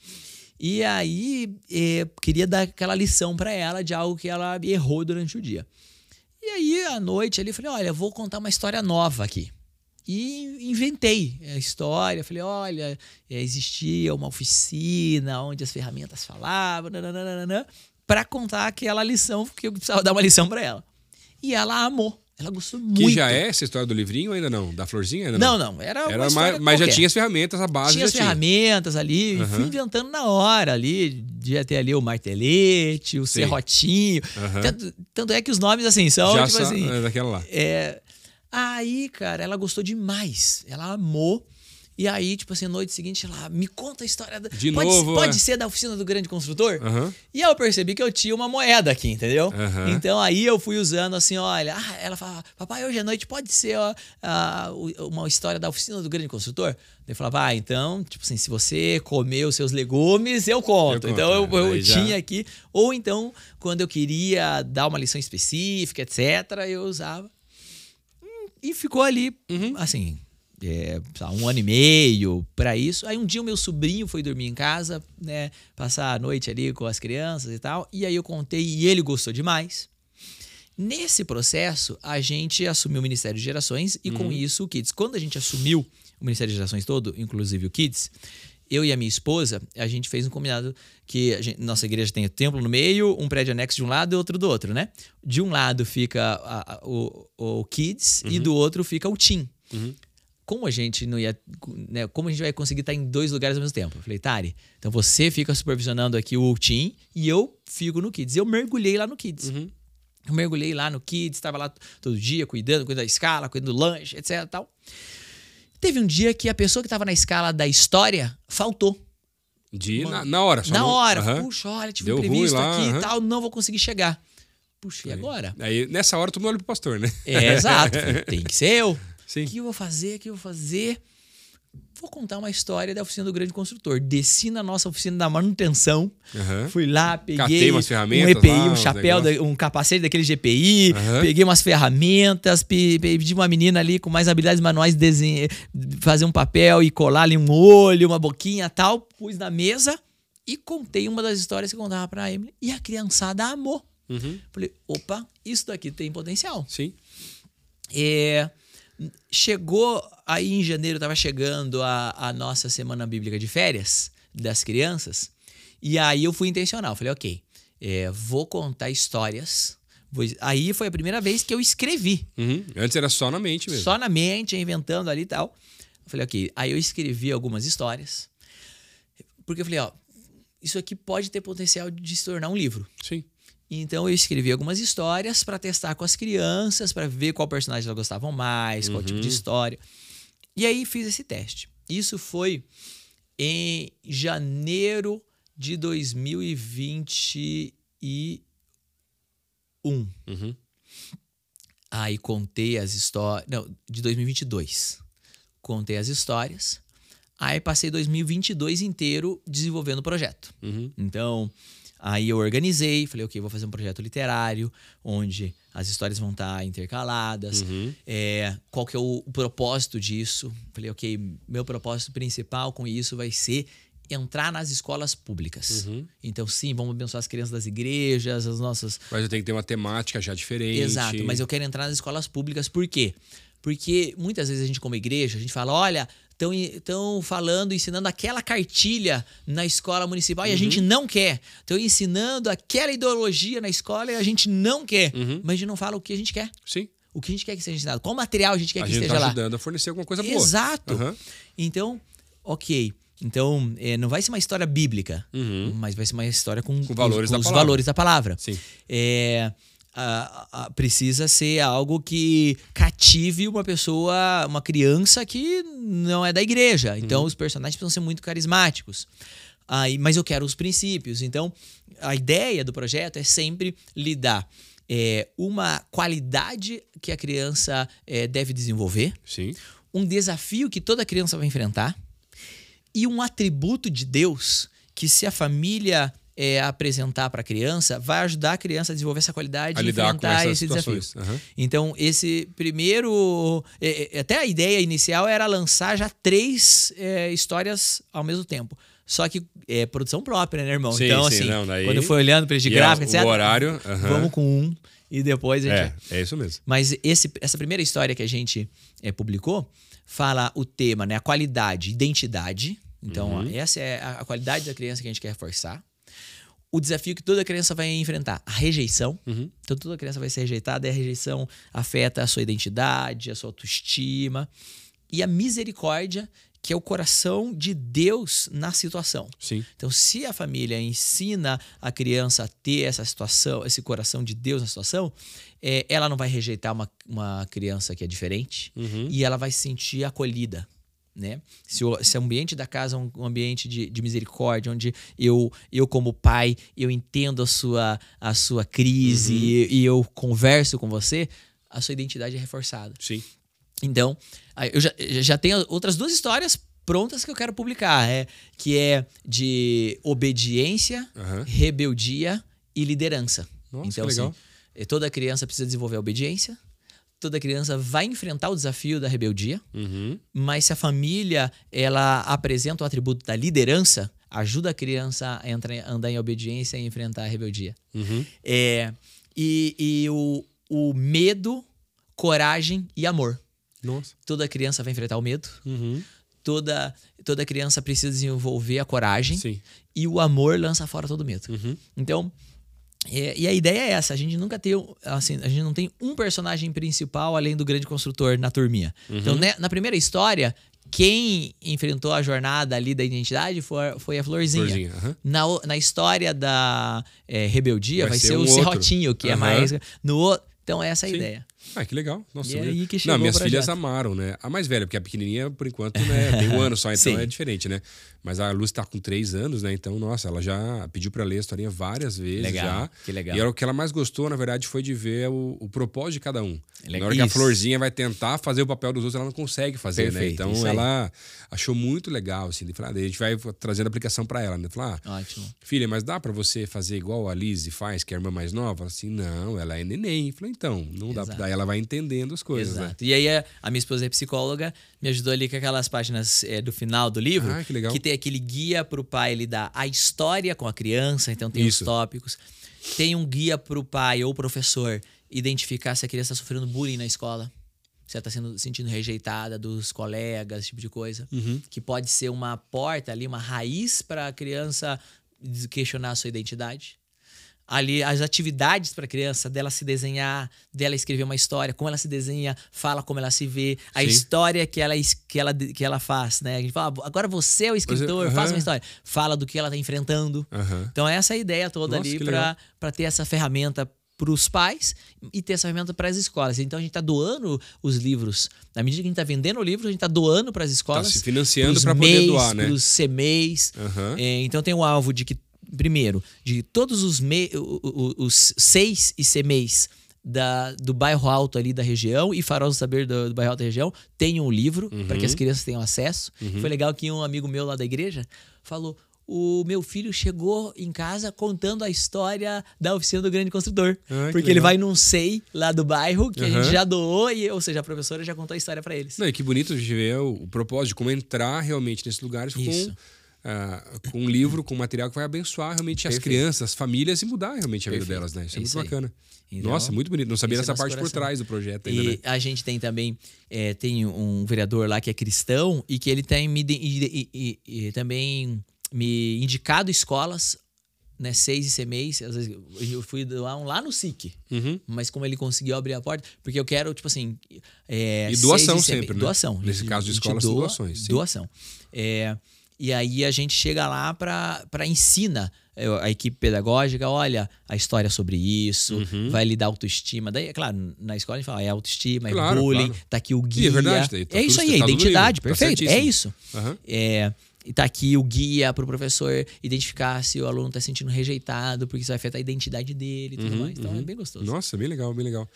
E aí é, queria dar aquela lição pra ela de algo que ela errou durante o dia. E aí à noite ali falei, olha, vou contar uma história nova aqui. E inventei a história. Falei, olha, existia uma oficina onde as ferramentas falavam, pra contar aquela lição, porque eu precisava dar uma lição pra ela. E ela amou. Ela gostou muito. Que já é essa história do livrinho ainda não? Da florzinha ainda Não, não? não. Era, Era mais, mas já tinha as ferramentas, a base Tinha já as tinha. ferramentas ali, e fui inventando na hora ali. Devia ter ali o martelete, o Sim. serrotinho. Aham. Tanto, tanto é que os nomes, assim, são, já tipo assim... é daquela lá. É, aí, cara, ela gostou demais. Ela amou. E aí, tipo assim, noite seguinte, ela me conta a história da. De pode, novo, Pode é. ser da oficina do grande construtor? Aham. E aí eu percebi que eu tinha uma moeda aqui, entendeu? Aham. Então aí eu fui usando assim, olha, ah, ela falava, papai, hoje à noite pode ser ó, uma história da oficina do grande construtor? Eu falava, ah, então, tipo assim, se você comer os seus legumes, eu conto. Eu conto, então eu, é. eu já- tinha aqui. Ou então, quando eu queria dar uma lição específica, etc., eu usava. E ficou ali, Uhum. assim, é, um ano e meio pra isso. Aí um dia o meu sobrinho foi dormir em casa, né? Passar a noite ali com as crianças e tal. E aí eu contei e ele gostou demais. Nesse processo, a gente assumiu o Ministério de Gerações e com isso o Kids. Quando a gente assumiu o Ministério de Gerações todo, inclusive o Kids, eu e a minha esposa, a gente fez um combinado que gente- nossa igreja tem o templo no meio, um prédio anexo de um lado e outro do outro, né? De um lado fica a- a- o, o Kids e do outro fica o Team. Uhum. Como a gente não ia. Né, como a gente vai conseguir estar em dois lugares ao mesmo tempo? Eu falei, Tari, então você fica supervisionando aqui o Team e eu fico no Kids. Eu mergulhei lá no Kids. Uhum. Eu mergulhei lá no Kids, estava lá todo dia cuidando, cuidando da escala, cuidando do lanche, etc. Tal. Teve um dia que a pessoa que estava na escala da história faltou. De, na, na hora, só na não- hora. Aham. Puxa, olha, tive Deu um ruim imprevisto lá, aqui e tal, não vou conseguir chegar. Puxa, e agora? Aí, nessa hora, todo mundo olha pro pastor, né? É, exato. Tem que ser eu. Sim. O que eu vou fazer? O que eu vou fazer? vou contar uma história da oficina do grande construtor. Desci na nossa oficina da manutenção, Aham. fui lá, peguei umas um ferramentas EPI, lá, um chapéu, da- um capacete daquele GPI, Aham. peguei umas ferramentas, pe- pedi uma menina ali com mais habilidades manuais desenhar, fazer um papel e colar ali um olho, uma boquinha tal, pus na mesa e contei uma das histórias que eu contava pra Emily e a criançada amou. Uhum. Falei, opa, isso daqui tem potencial. Sim. É, chegou aí em janeiro, estava chegando a, a nossa semana bíblica de férias das crianças. E aí eu fui intencional. Falei, ok, é, vou contar histórias. Vou- aí foi a primeira vez que eu escrevi. Uhum. Antes era só na mente mesmo. Só na mente, inventando ali e tal. Eu falei, ok. Aí eu escrevi algumas histórias. Porque eu falei, ó, isso aqui pode ter potencial de se tornar um livro. Sim. Então eu escrevi algumas histórias para testar com as crianças, para ver qual personagem elas gostavam mais, qual tipo de história. E aí fiz esse teste. Isso foi em janeiro de 2021. Uhum. Aí contei as histórias. Não, de 2022. Contei as histórias. Aí passei 2022 inteiro desenvolvendo o projeto. Uhum. Então, aí eu organizei, falei, ok, vou fazer um projeto literário, onde as histórias vão estar intercaladas. Uhum. É, qual que é o, o propósito disso? Falei, ok, meu propósito principal com isso vai ser entrar nas escolas públicas. Uhum. Então, sim, vamos abençoar as crianças das igrejas, as nossas Mas eu tenho que ter uma temática já diferente. Exato, mas eu quero entrar nas escolas públicas, por quê? Porque muitas vezes a gente, como igreja, a gente fala: olha, estão falando, ensinando aquela cartilha na escola municipal e a gente não quer. Estão ensinando aquela ideologia na escola e a gente não quer. Uhum. Mas a gente não fala o que a gente quer. Sim. O que a gente quer que seja ensinado. Qual material a gente quer a que gente esteja tá lá. ajudando a fornecer alguma coisa boa. Exato. Aham. Então, ok. Então, eh, não vai ser uma história bíblica, Uhum. mas vai ser uma história com, Com valores com da os palavra. valores da palavra Sim. é, a- a- precisa ser algo que cative uma pessoa, uma criança que não é da igreja. Então, os personagens precisam ser muito carismáticos. Aí, mas eu quero os princípios. Então, a ideia do projeto é sempre lidar é, uma qualidade que a criança é, deve desenvolver, Sim. um desafio que toda criança vai enfrentar e um atributo de Deus que se a família é, apresentar para a criança, vai ajudar a criança a desenvolver essa qualidade A e enfrentar esse desafio. situações. Aham. Então, esse primeiro. é, é, até a ideia inicial era lançar já três é, histórias ao mesmo tempo. Só que é produção própria, né, irmão? Sim, então, sim, assim, não, daí- quando eu fui olhando para de é etc. o horário. aham. Vamos com um e depois a gente. É, é isso mesmo. Mas esse, essa primeira história que a gente eh, publicou fala o tema, né? A qualidade, identidade. Então, Uhum. ó, essa é a, a qualidade da criança que a gente quer reforçar. O desafio que toda criança vai enfrentar, a rejeição. Uhum. Então, toda criança vai ser rejeitada e a rejeição afeta a sua identidade, a sua autoestima. E a misericórdia, que é o coração de Deus na situação. Sim. Então, se a família ensina a criança a ter essa situação, esse coração de Deus na situação, é, ela não vai rejeitar uma, uma criança que é diferente Uhum. e ela vai se sentir acolhida. Né? Se, o, se o ambiente da casa é um, um ambiente de, de misericórdia, onde eu, eu, como pai, eu entendo a sua, a sua crise e, e eu converso com você, a sua identidade é reforçada. Sim. Então, eu já, já tenho outras duas histórias prontas que eu quero publicar, é, que é de obediência, Aham. rebeldia e liderança. Nossa, então, assim, eh, toda criança precisa desenvolver a obediência, toda criança vai enfrentar o desafio da rebeldia, Uhum. mas se a família ela apresenta o atributo da liderança, ajuda a criança a entrar, andar em obediência e enfrentar a rebeldia. Uhum. É, e e o, o medo, coragem e amor. Nossa. Toda criança vai enfrentar o medo, Uhum. toda, toda criança precisa desenvolver a coragem Sim. e o amor lança fora todo medo. Uhum. Então, é, e a ideia é essa: a gente nunca tem, assim, a gente não tem um personagem principal além do grande construtor na turminha. Então, né, na primeira história, quem enfrentou a jornada ali da identidade foi, foi a Florzinha. Florzinha. aham. Na, na história da é, rebeldia vai, Vai ser, ser o um. Serrotinho, que é Aham. mais. No, então, essa é a Sim. ideia. Ah, que legal. Nossa, E é aí que chegou Não, minhas filhas amaram, né? A mais velha, porque a pequenininha, por enquanto, né, tem um ano só, então Sim. é diferente, né? Mas a Luz tá com três anos, né? Então, nossa, ela já pediu pra ler a historinha várias vezes Legal, já. que legal. E era o que ela mais gostou, na verdade, foi de ver o, o propósito de cada um. Legal. Na hora que a Isso. florzinha vai tentar fazer o papel dos outros, ela não consegue fazer, né? Perfeito, Então, isso aí. ela achou muito legal, assim. De falar, daí a gente vai trazendo aplicação pra ela, né? Falar, ah, Ótimo. Filha, mas dá pra você fazer igual a Lizzie faz, que é a irmã mais nova? Ela Assim, não, ela é neném. Eu Falei, então, não dá. Exato. Daí ela vai entendendo as coisas, né? Exato. E aí a, a minha esposa é psicóloga, me ajudou ali com aquelas páginas é, do final do livro, Ah, que legal. tem aquele guia pro pai lidar a história com a criança, então tem Isso. os tópicos. Tem um guia pro pai ou professor identificar se a criança está sofrendo bullying na escola. Se ela está sendo sentindo rejeitada dos colegas, esse tipo de coisa. Uhum. Que pode ser uma porta ali, uma raiz para a criança questionar a sua identidade. Ali, as atividades para a criança, dela se desenhar, dela escrever uma história, como ela se desenha, fala como ela se vê, a Sim. história que ela, que, ela, que ela faz, né? A gente fala, "Ah, agora você é o escritor, aham. faz uma história. Fala do que ela está enfrentando. Aham. Então, essa é a ideia toda Nossa, ali para ter essa ferramenta para os pais e ter essa ferramenta para as escolas. Então, a gente está doando os livros. Na medida que a gente está vendendo o livro, a gente está doando para as escolas. Tá se financiando pra poder doar, né? Pros CMEs. Aham. É, então, tem o alvo de que, primeiro, de todos os, me, os seis ICMEs da, do bairro alto ali da região e Farol do Saber do, do bairro alto da região tenham o livro para Uhum. que as crianças tenham acesso. Foi legal que um amigo meu lá da igreja falou: o meu filho chegou em casa contando a história da oficina do grande construtor. Ah, que porque ele vai num SEI lá do bairro, que a Aham. gente já doou, e, ou seja, a professora já contou a história para eles. Não, e que bonito de ver o, o propósito de como entrar realmente nesses lugares Isso. com, ah, com um livro, com material que vai abençoar realmente as Perfeito. crianças, as famílias e mudar realmente a vida Perfeito. delas, né? Isso é, É muito isso bacana. Então, Nossa, muito bonito. Não sabia é dessa nosso parte por coração. trás do projeto ainda, né? E a gente tem também é, tem um vereador lá que é cristão e que ele tem me e, e- e- e também me indicado escolas, né, seis e seis Às vezes eu fui doar um lá no SIC, Uhum. mas como ele conseguiu abrir a porta, porque eu quero tipo assim é, E doação seis sempre, né? doação. Nesse caso de a gente escola, são doa- doações, sim. Doação. É, e aí a gente chega lá para ensina é, a equipe pedagógica, olha a história sobre isso, Uhum. vai lhe dar autoestima. Daí, é claro, na escola a gente fala, é autoestima, é Claro, bullying, claro. tá aqui o E guia. é verdade, daí tá é isso aí, é tá identidade, tá perfeito. é certíssimo. isso. Aham. É, e tá aqui o guia para o professor identificar se o aluno está se sentindo rejeitado, porque isso vai afetar a identidade dele e tudo Uhum, mais. Então é bem gostoso. Nossa, bem legal, bem legal.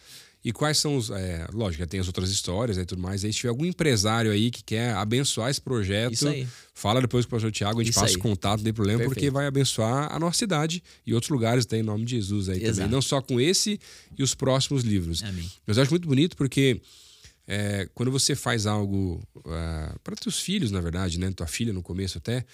E quais são os. É, lógico, tem as outras histórias e tudo mais. Aí, se tiver algum empresário aí que quer abençoar esse projeto, fala depois com o professor Tiago, a gente Isso passa aí. o contato, não tem problema, porque Perfeito. vai abençoar a nossa cidade e outros lugares, tem em nome de Jesus aí também. Exato. Não só com esse e os próximos livros. Amém. Mas eu acho muito bonito porque é, quando você faz algo para teus filhos, na verdade, né? Tua filha no começo até.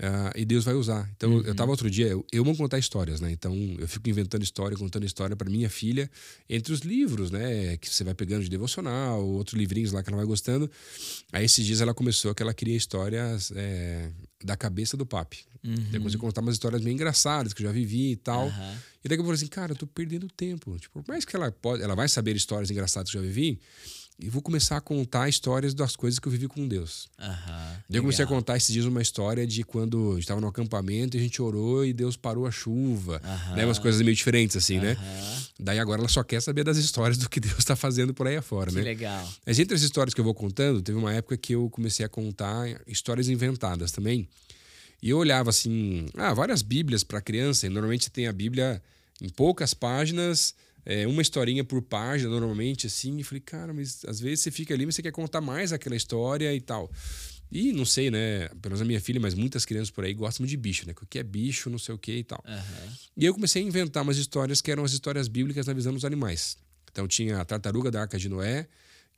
Ah, e Deus vai usar. Então, Uhum. eu tava outro dia, eu, eu amo contar histórias, né? Então, eu fico inventando história, contando história para minha filha, entre os livros, né? Que você vai pegando de devocional, outros livrinhos lá que ela vai gostando. Aí, esses dias, ela começou que ela queria histórias é, da cabeça do papi. Uhum. Comecei a contar umas histórias meio engraçadas que eu já vivi e tal. Aham. E daí eu falei assim, cara, eu tô perdendo tempo. Tipo, por mais que ela pode, ela vai saber histórias engraçadas que eu já vivi, e vou começar a contar histórias das coisas que eu vivi com Deus. Daí eu comecei a Legal. contar esses dias uma história de quando a gente estava no acampamento e a gente orou e Deus parou a chuva. Aham. Né? Umas coisas meio diferentes, assim, né? Aham. Daí agora ela só quer saber das histórias do que Deus está fazendo por aí afora, Que né? legal. Mas entre as histórias que eu vou contando, teve uma época que eu comecei a contar histórias inventadas também. E eu olhava assim, ah, várias bíblias para criança, e normalmente você tem a Bíblia em poucas páginas, é, uma historinha por página, normalmente, assim. E falei, cara, mas às vezes você fica ali, mas você quer contar mais aquela história e tal. E não sei, né? Pelo menos a minha filha, mas muitas crianças por aí gostam de bicho, né? O que é bicho, não sei o que e tal. Aham. E eu comecei a inventar umas histórias que eram as histórias bíblicas na visão dos animais. Então tinha a tartaruga da Arca de Noé,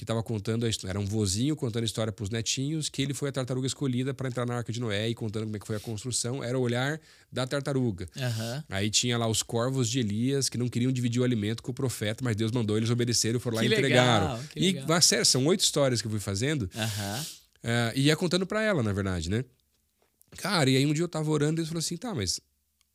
que estava contando a história. Era um vozinho contando a história para os netinhos, que ele foi a tartaruga escolhida para entrar na Arca de Noé e contando como é que foi a construção. Era o olhar da tartaruga. Aham. Aí tinha lá os corvos de Elias que não queriam dividir o alimento com o profeta, mas Deus mandou eles obedecerem e foram lá Que e entregaram. legal, que e, legal. mas, sério, são oito histórias que eu fui fazendo Aham. é, e ia contando pra ela, na verdade, né? Cara, e aí um dia eu tava orando e Deus falou assim: tá, mas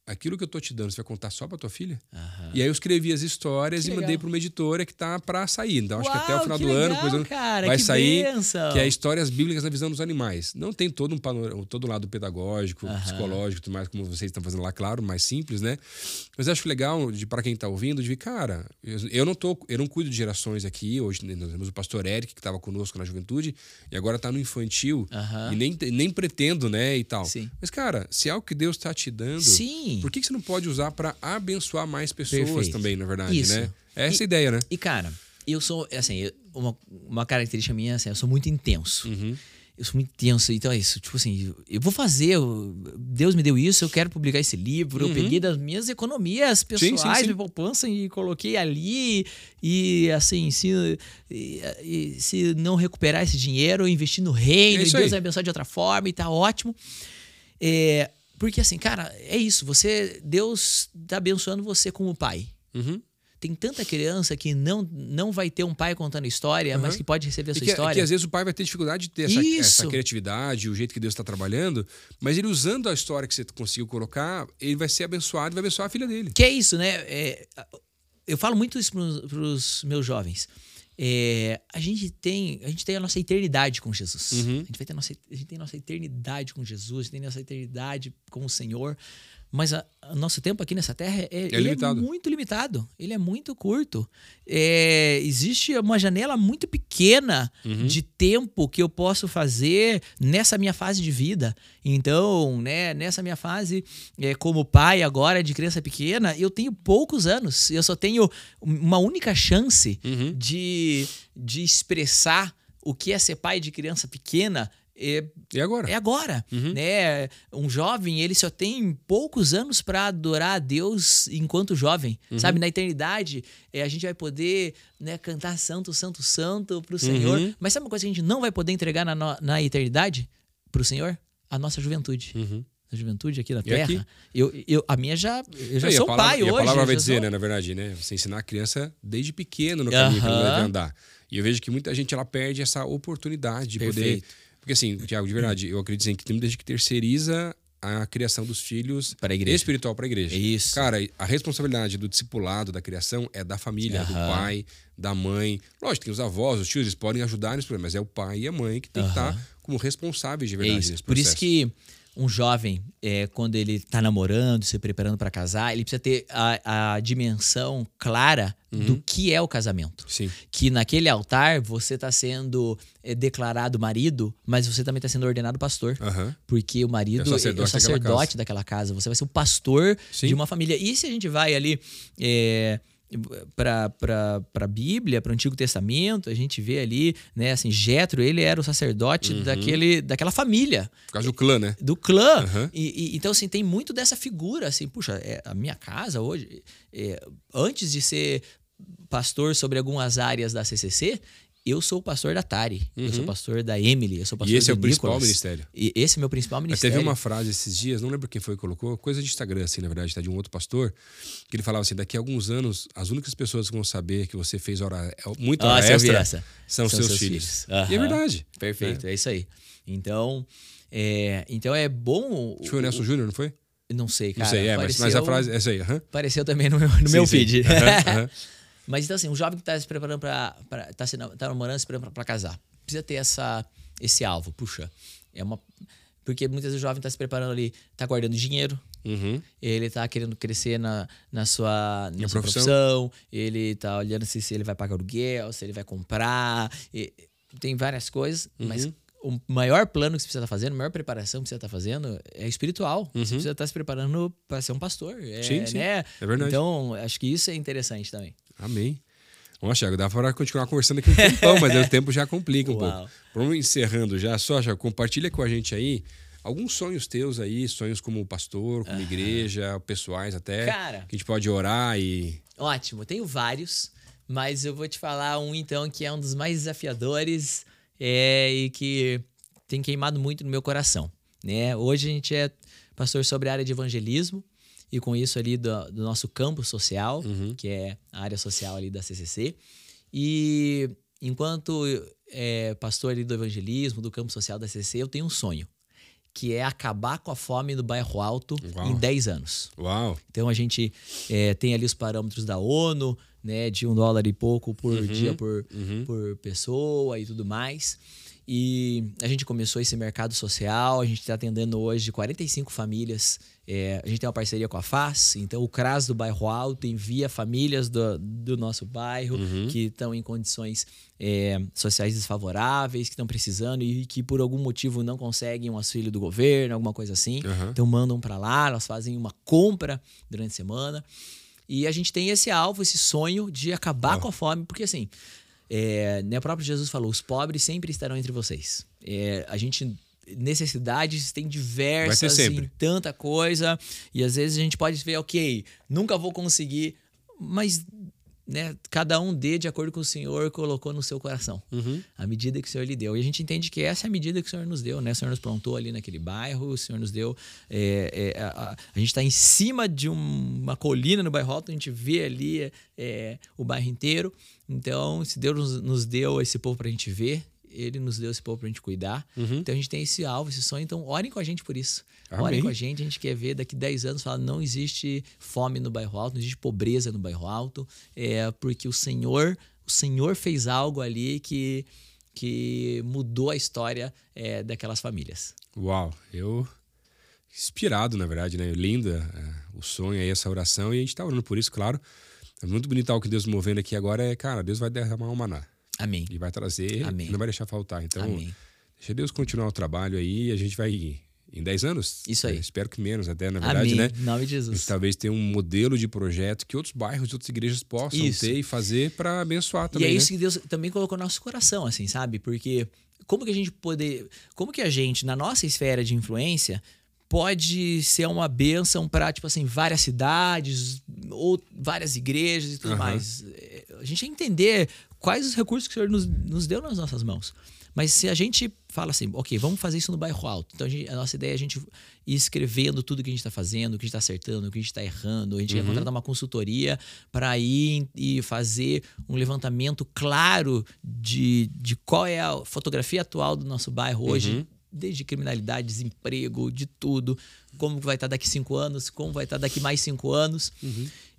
aquilo que eu tô te dando, você vai contar só pra tua filha? Aham. E aí eu escrevi as histórias Que e legal. mandei pra uma editora que tá pra sair. Então acho que até o Uau, final do ano, legal, coisa, cara, vai que sair, bênção. que é Histórias Bíblicas na Visão dos Animais. Não tem todo um panorama, todo lado pedagógico, Aham. psicológico, tudo mais, como vocês estão fazendo lá, claro, mais simples, né? Mas acho legal de para quem tá ouvindo, de ver, cara, eu, eu não tô, eu não cuido de gerações aqui. Hoje nós temos o pastor Eric, que estava conosco na juventude, e agora tá no infantil. Aham. E nem, nem pretendo, né? E tal. Sim. Mas, cara, se é algo que Deus tá te dando. Sim. Por que, que você não pode usar para abençoar mais pessoas Perfeito. também, na verdade, Isso. né? É essa E- a ideia, né? E, cara, eu sou, assim, uma, uma característica minha, assim, eu sou muito intenso. Uhum. Eu sou muito intenso, então é isso. Tipo assim, eu vou fazer, eu- Deus me deu isso, eu quero publicar esse livro. Uhum. Eu peguei das minhas economias sim, pessoais, sim. minha poupança e coloquei ali. E assim, se, e- e se não recuperar esse dinheiro, eu investi no reino, É e Deus aí. vai abençoar de outra forma e tá ótimo. É, porque assim, cara, é isso. Você, Deus tá abençoando você como pai. Uhum. Tem tanta criança que não, não vai ter um pai contando história, mas Uhum. que pode receber a E sua que, história. que às vezes o pai vai ter dificuldade de ter essa, essa criatividade, o jeito que Deus está trabalhando, mas ele usando a história que você conseguiu colocar, ele vai ser abençoado e vai abençoar a filha dele. Que é isso, né? É, eu falo muito isso para os meus jovens. É, a gente tem a gente tem a nossa eternidade com Jesus. Uhum. A gente vai ter nossa a gente tem a nossa eternidade com Jesus, a gente tem a nossa eternidade com o Senhor. Mas a- o nosso tempo aqui nessa terra é, ele limitado. é muito limitado. Ele é muito curto. É, existe uma janela muito pequena Uhum. de tempo que eu posso fazer nessa minha fase de vida. Então, né, nessa minha fase é, como pai agora de criança pequena, eu tenho poucos anos. Eu só tenho uma única chance Uhum. de, de expressar o que é ser pai de criança pequena. É, E agora? é agora, Uhum. né? Um jovem, ele só tem poucos anos para adorar a Deus enquanto jovem, Uhum. sabe? Na eternidade, é, a gente vai poder né, cantar santo, santo, santo pro Senhor. Uhum. Mas sabe uma coisa que a gente não vai poder entregar na, na eternidade pro Senhor? A nossa juventude. Uhum. A juventude aqui na Terra. aqui? Eu, eu, a minha já. Eu já e sou palavra- pai e hoje. a palavra vai dizer, sou- né, na verdade, né? Você ensinar a criança desde pequeno no caminho que ela deve andar. E eu vejo que muita gente ela perde essa oportunidade de Perfeito. poder. Porque assim, Tiago, de verdade, eu acredito assim, que tem muita gente que terceiriza a criação dos filhos Para espiritual para a igreja. Isso. Cara, a responsabilidade do discipulado, da criação, é da família, do Aham. pai, da mãe. Lógico, tem os avós, os tios, eles podem ajudar nesse problema, mas é o pai e a mãe que tem que Aham. estar como responsáveis de É verdade isso. nesse Por isso que um jovem, é, quando ele tá namorando, se preparando para casar, ele precisa ter a, a dimensão clara Uhum. do que é o casamento. Sim. Que naquele altar você tá sendo é, declarado marido, mas você também tá sendo ordenado pastor. Aham. Porque o marido É o é o sacerdote sacerdote, daquela casa. daquela casa. Você vai ser o pastor Sim. de uma família. E se a gente vai ali é, para a Bíblia, para o Antigo Testamento, a gente vê ali, né, assim, Jetro, ele era o sacerdote Uhum. daquele, daquela família Por causa do clã, né? do clã. Aham. E, e- então, assim, tem muito dessa figura, assim, puxa, é, a minha casa hoje, é, antes de ser pastor sobre algumas áreas da CCC, eu sou o pastor da Tari, eu sou o pastor da Emily, eu sou o pastor Uhum. E esse é o principal Nicolas. ministério. E esse é o meu principal ministério. teve uma frase esses dias, não lembro quem foi que colocou, coisa de Instagram, assim, na verdade, tá, de um outro pastor, que ele falava assim: daqui a alguns anos, as únicas pessoas que vão saber que você fez hora, muita hora Ah, eu vi extra essa. são, seus, filhos. Aham. E é verdade. Perfeito, é, isso aí. Então, é, então é bom. Foi o Nelson Júnior, não foi? Não sei, cara. Não sei, é, mas, mas a apareceu- frase é essa aí. aham. Apareceu também no meu, no Sim, meu feed. Aham, aham. Mas então, assim, um jovem que está se preparando para. Tá, se, tá namorando, se preparando para casar. Precisa ter essa, esse alvo. Puxa, é uma. Porque muitas vezes o jovem está se preparando ali, está guardando dinheiro, Uhum. ele está querendo crescer na, na sua, na sua profissão. profissão, ele está olhando se, se ele vai pagar aluguel, se ele vai comprar. e- tem várias coisas, Uhum. mas o maior plano que você precisa estar fazendo, a maior preparação que você está fazendo é espiritual. Você precisa estar se preparando para ser um pastor. É, Uhum. Sim, sim. né? É verdade. Então, acho que isso é interessante também. Amém. Vamos, Thiago, dá para continuar conversando aqui um tempão, mas o tempo já complica um Uau. pouco. Vamos encerrando já. Só, Thiago, compartilha com a gente aí alguns sonhos teus aí, sonhos como pastor, como igreja, pessoais até. Cara. Que a gente pode orar e. Ótimo, tenho vários, mas eu vou te falar um então que é um dos mais desafiadores é, e que tem queimado muito no meu coração. Né? Hoje a gente é pastor sobre a área de evangelismo e com isso ali do, do nosso campo social, que é a área social ali da CCC. E enquanto é, pastor ali do evangelismo, do campo social da CCC, eu tenho um sonho, que é acabar com a fome no bairro Alto Uau. em 10 anos. Uau. Então a gente é, tem ali os parâmetros da ONU, né, de um dólar e pouco por Uhum, dia por, uhum. por pessoa e tudo mais. E a gente começou esse mercado social, a gente está atendendo hoje 45 famílias. É, a gente tem uma parceria com a FAS, então o CRAS do Bairro Alto envia famílias do, do nosso bairro Uhum. que estão em condições é, sociais desfavoráveis, que estão precisando e que por algum motivo não conseguem um auxílio do governo, alguma coisa assim. Aham. Então mandam para lá, elas fazem uma compra durante a semana. E a gente tem esse alvo, esse sonho de acabar Ó. com a fome, porque assim, é, né, o próprio Jesus falou: os pobres sempre estarão entre vocês. É, a gente. Necessidades tem diversas, em tanta coisa, e às vezes a gente pode ver, ok, nunca vou conseguir, mas né, cada um dê de acordo com o Senhor colocou no seu coração Uhum. a medida que o Senhor lhe deu. E a gente entende que essa é a medida que o Senhor nos deu, né? O Senhor nos plantou ali naquele bairro, o Senhor nos deu. é, é, a, a- a gente está em cima de um- uma colina no bairro alto, a gente vê ali é, o bairro inteiro. Então, se Deus nos, deu esse povo para a gente ver, ele nos deu esse povo para a gente cuidar. Uhum. Então a gente tem esse alvo, esse sonho. Então, orem com a gente por isso. Orem Amém. com a gente. A gente quer ver daqui 10 anos falar: não existe fome no bairro alto, não existe pobreza no bairro alto. É porque o Senhor, o Senhor fez algo ali que, que mudou a história é, daquelas famílias. Uau, eu inspirado, na verdade, né? Lindo é, o sonho aí, essa oração, e a gente tá orando por isso, claro. É muito bonito algo que Deus movendo aqui agora é, cara, Deus vai derramar um maná Amém. e vai trazer, Amém. e não vai deixar faltar. Então, Amém. deixa Deus continuar o trabalho aí e a gente vai em 10 anos. Isso aí. Eu espero que menos até, na verdade, Amém. né? Em nome de Jesus. talvez tenha um modelo de projeto que outros bairros, outras igrejas possam Isso. ter e fazer para abençoar E também. é isso né? que Deus também colocou no nosso coração, assim, sabe? Porque como que a gente poder. Como que a gente, na nossa esfera de influência, pode ser uma bênção para, tipo assim, várias cidades ou várias igrejas e tudo Aham. mais? É, A gente entender quais os recursos que o Senhor nos, nos deu nas nossas mãos. Mas se a gente fala assim, ok, vamos fazer isso no bairro alto. Então a, gente- a nossa ideia é a gente ir escrevendo tudo que a gente está fazendo, o que a gente está acertando, o que a gente está errando. A gente quer contratar uma consultoria para ir e fazer um levantamento claro de, de qual é a fotografia atual do nosso bairro hoje, desde criminalidade, desemprego, de tudo. Como vai estar daqui cinco anos, como vai estar daqui mais cinco anos.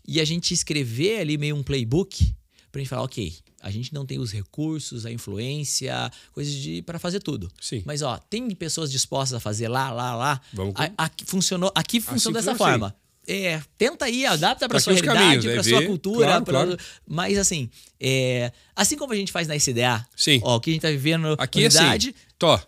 E a gente escrever ali meio um playbook pra gente falar, ok, a gente não tem os recursos, a influência, coisas de para fazer tudo. Sim. Mas ó, tem pessoas dispostas a fazer lá, lá, lá. Vamos com- A- aqui funcionou, aqui funciona Assim dessa forma. É, tenta aí, adapta para Aqui sua realidade, caminhos, é para sua ver, cultura, claro, pra- claro. mas assim, é, assim como a gente faz na SDA, Sim. ó, o que a gente tá vivendo Aqui na assim, unidade, Tó,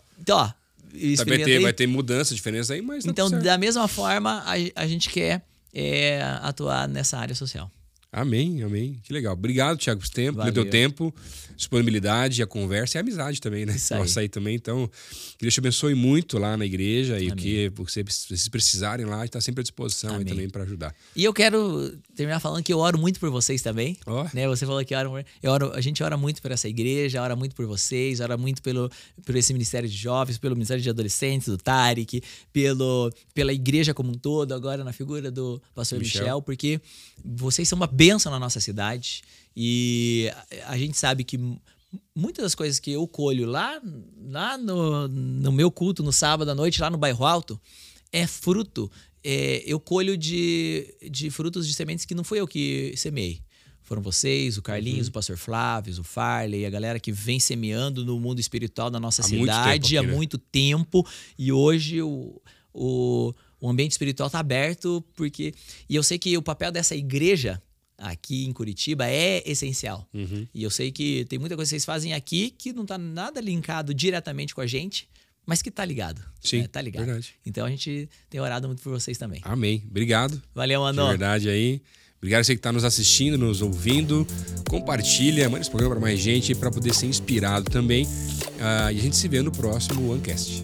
vai experimenta ter, aí. vai ter mudança, diferença aí, mas tá Então, da mesma forma, a, a gente quer é, atuar nessa área social. Amém, amém. Que legal. Obrigado, Thiago, pelo tempo, pelo teu tempo, disponibilidade, a conversa e a amizade também, né? Isso aí. Nossa aí também. Então, que Deus te abençoe muito lá na igreja e o que você- vocês precisarem lá, está sempre à disposição aí Amém. também para ajudar. E eu quero terminar falando que eu oro muito por vocês também. Ó. Né? Você falou que ora, eu oro, a gente ora muito por essa igreja, ora muito por vocês, ora muito pelo, por esse ministério de jovens, pelo ministério de adolescentes, do Tarek, pelo, pela igreja como um todo, agora na figura do pastor Michel. Michel, porque vocês são uma bênção na nossa cidade e a, gente sabe que muitas das coisas que eu colho lá, lá no, no meu culto no sábado à noite, lá no bairro Alto, é fruto. é, eu colho de, de frutos de sementes que não fui eu que semeei. Foram vocês, o Carlinhos, Uhum. o pastor Flávio, o Farley, a galera que vem semeando no mundo espiritual da nossa Há muito cidade tempo há né? muito tempo. E hoje o, o, o ambiente espiritual está aberto, porque. E eu sei que o papel dessa igreja aqui em Curitiba é essencial. Uhum. E eu sei que tem muita coisa que vocês fazem aqui que não tá nada linkado diretamente com a gente, mas que tá ligado. Sim, né? Tá ligado. verdade. Então a gente tem orado muito por vocês também. Amém. Obrigado. Valeu, De mano. verdade aí. Obrigado a você que está nos assistindo, nos ouvindo. Compartilha, manda esse programa para mais gente para poder ser inspirado também. Ah, e a gente se vê no próximo OneCast.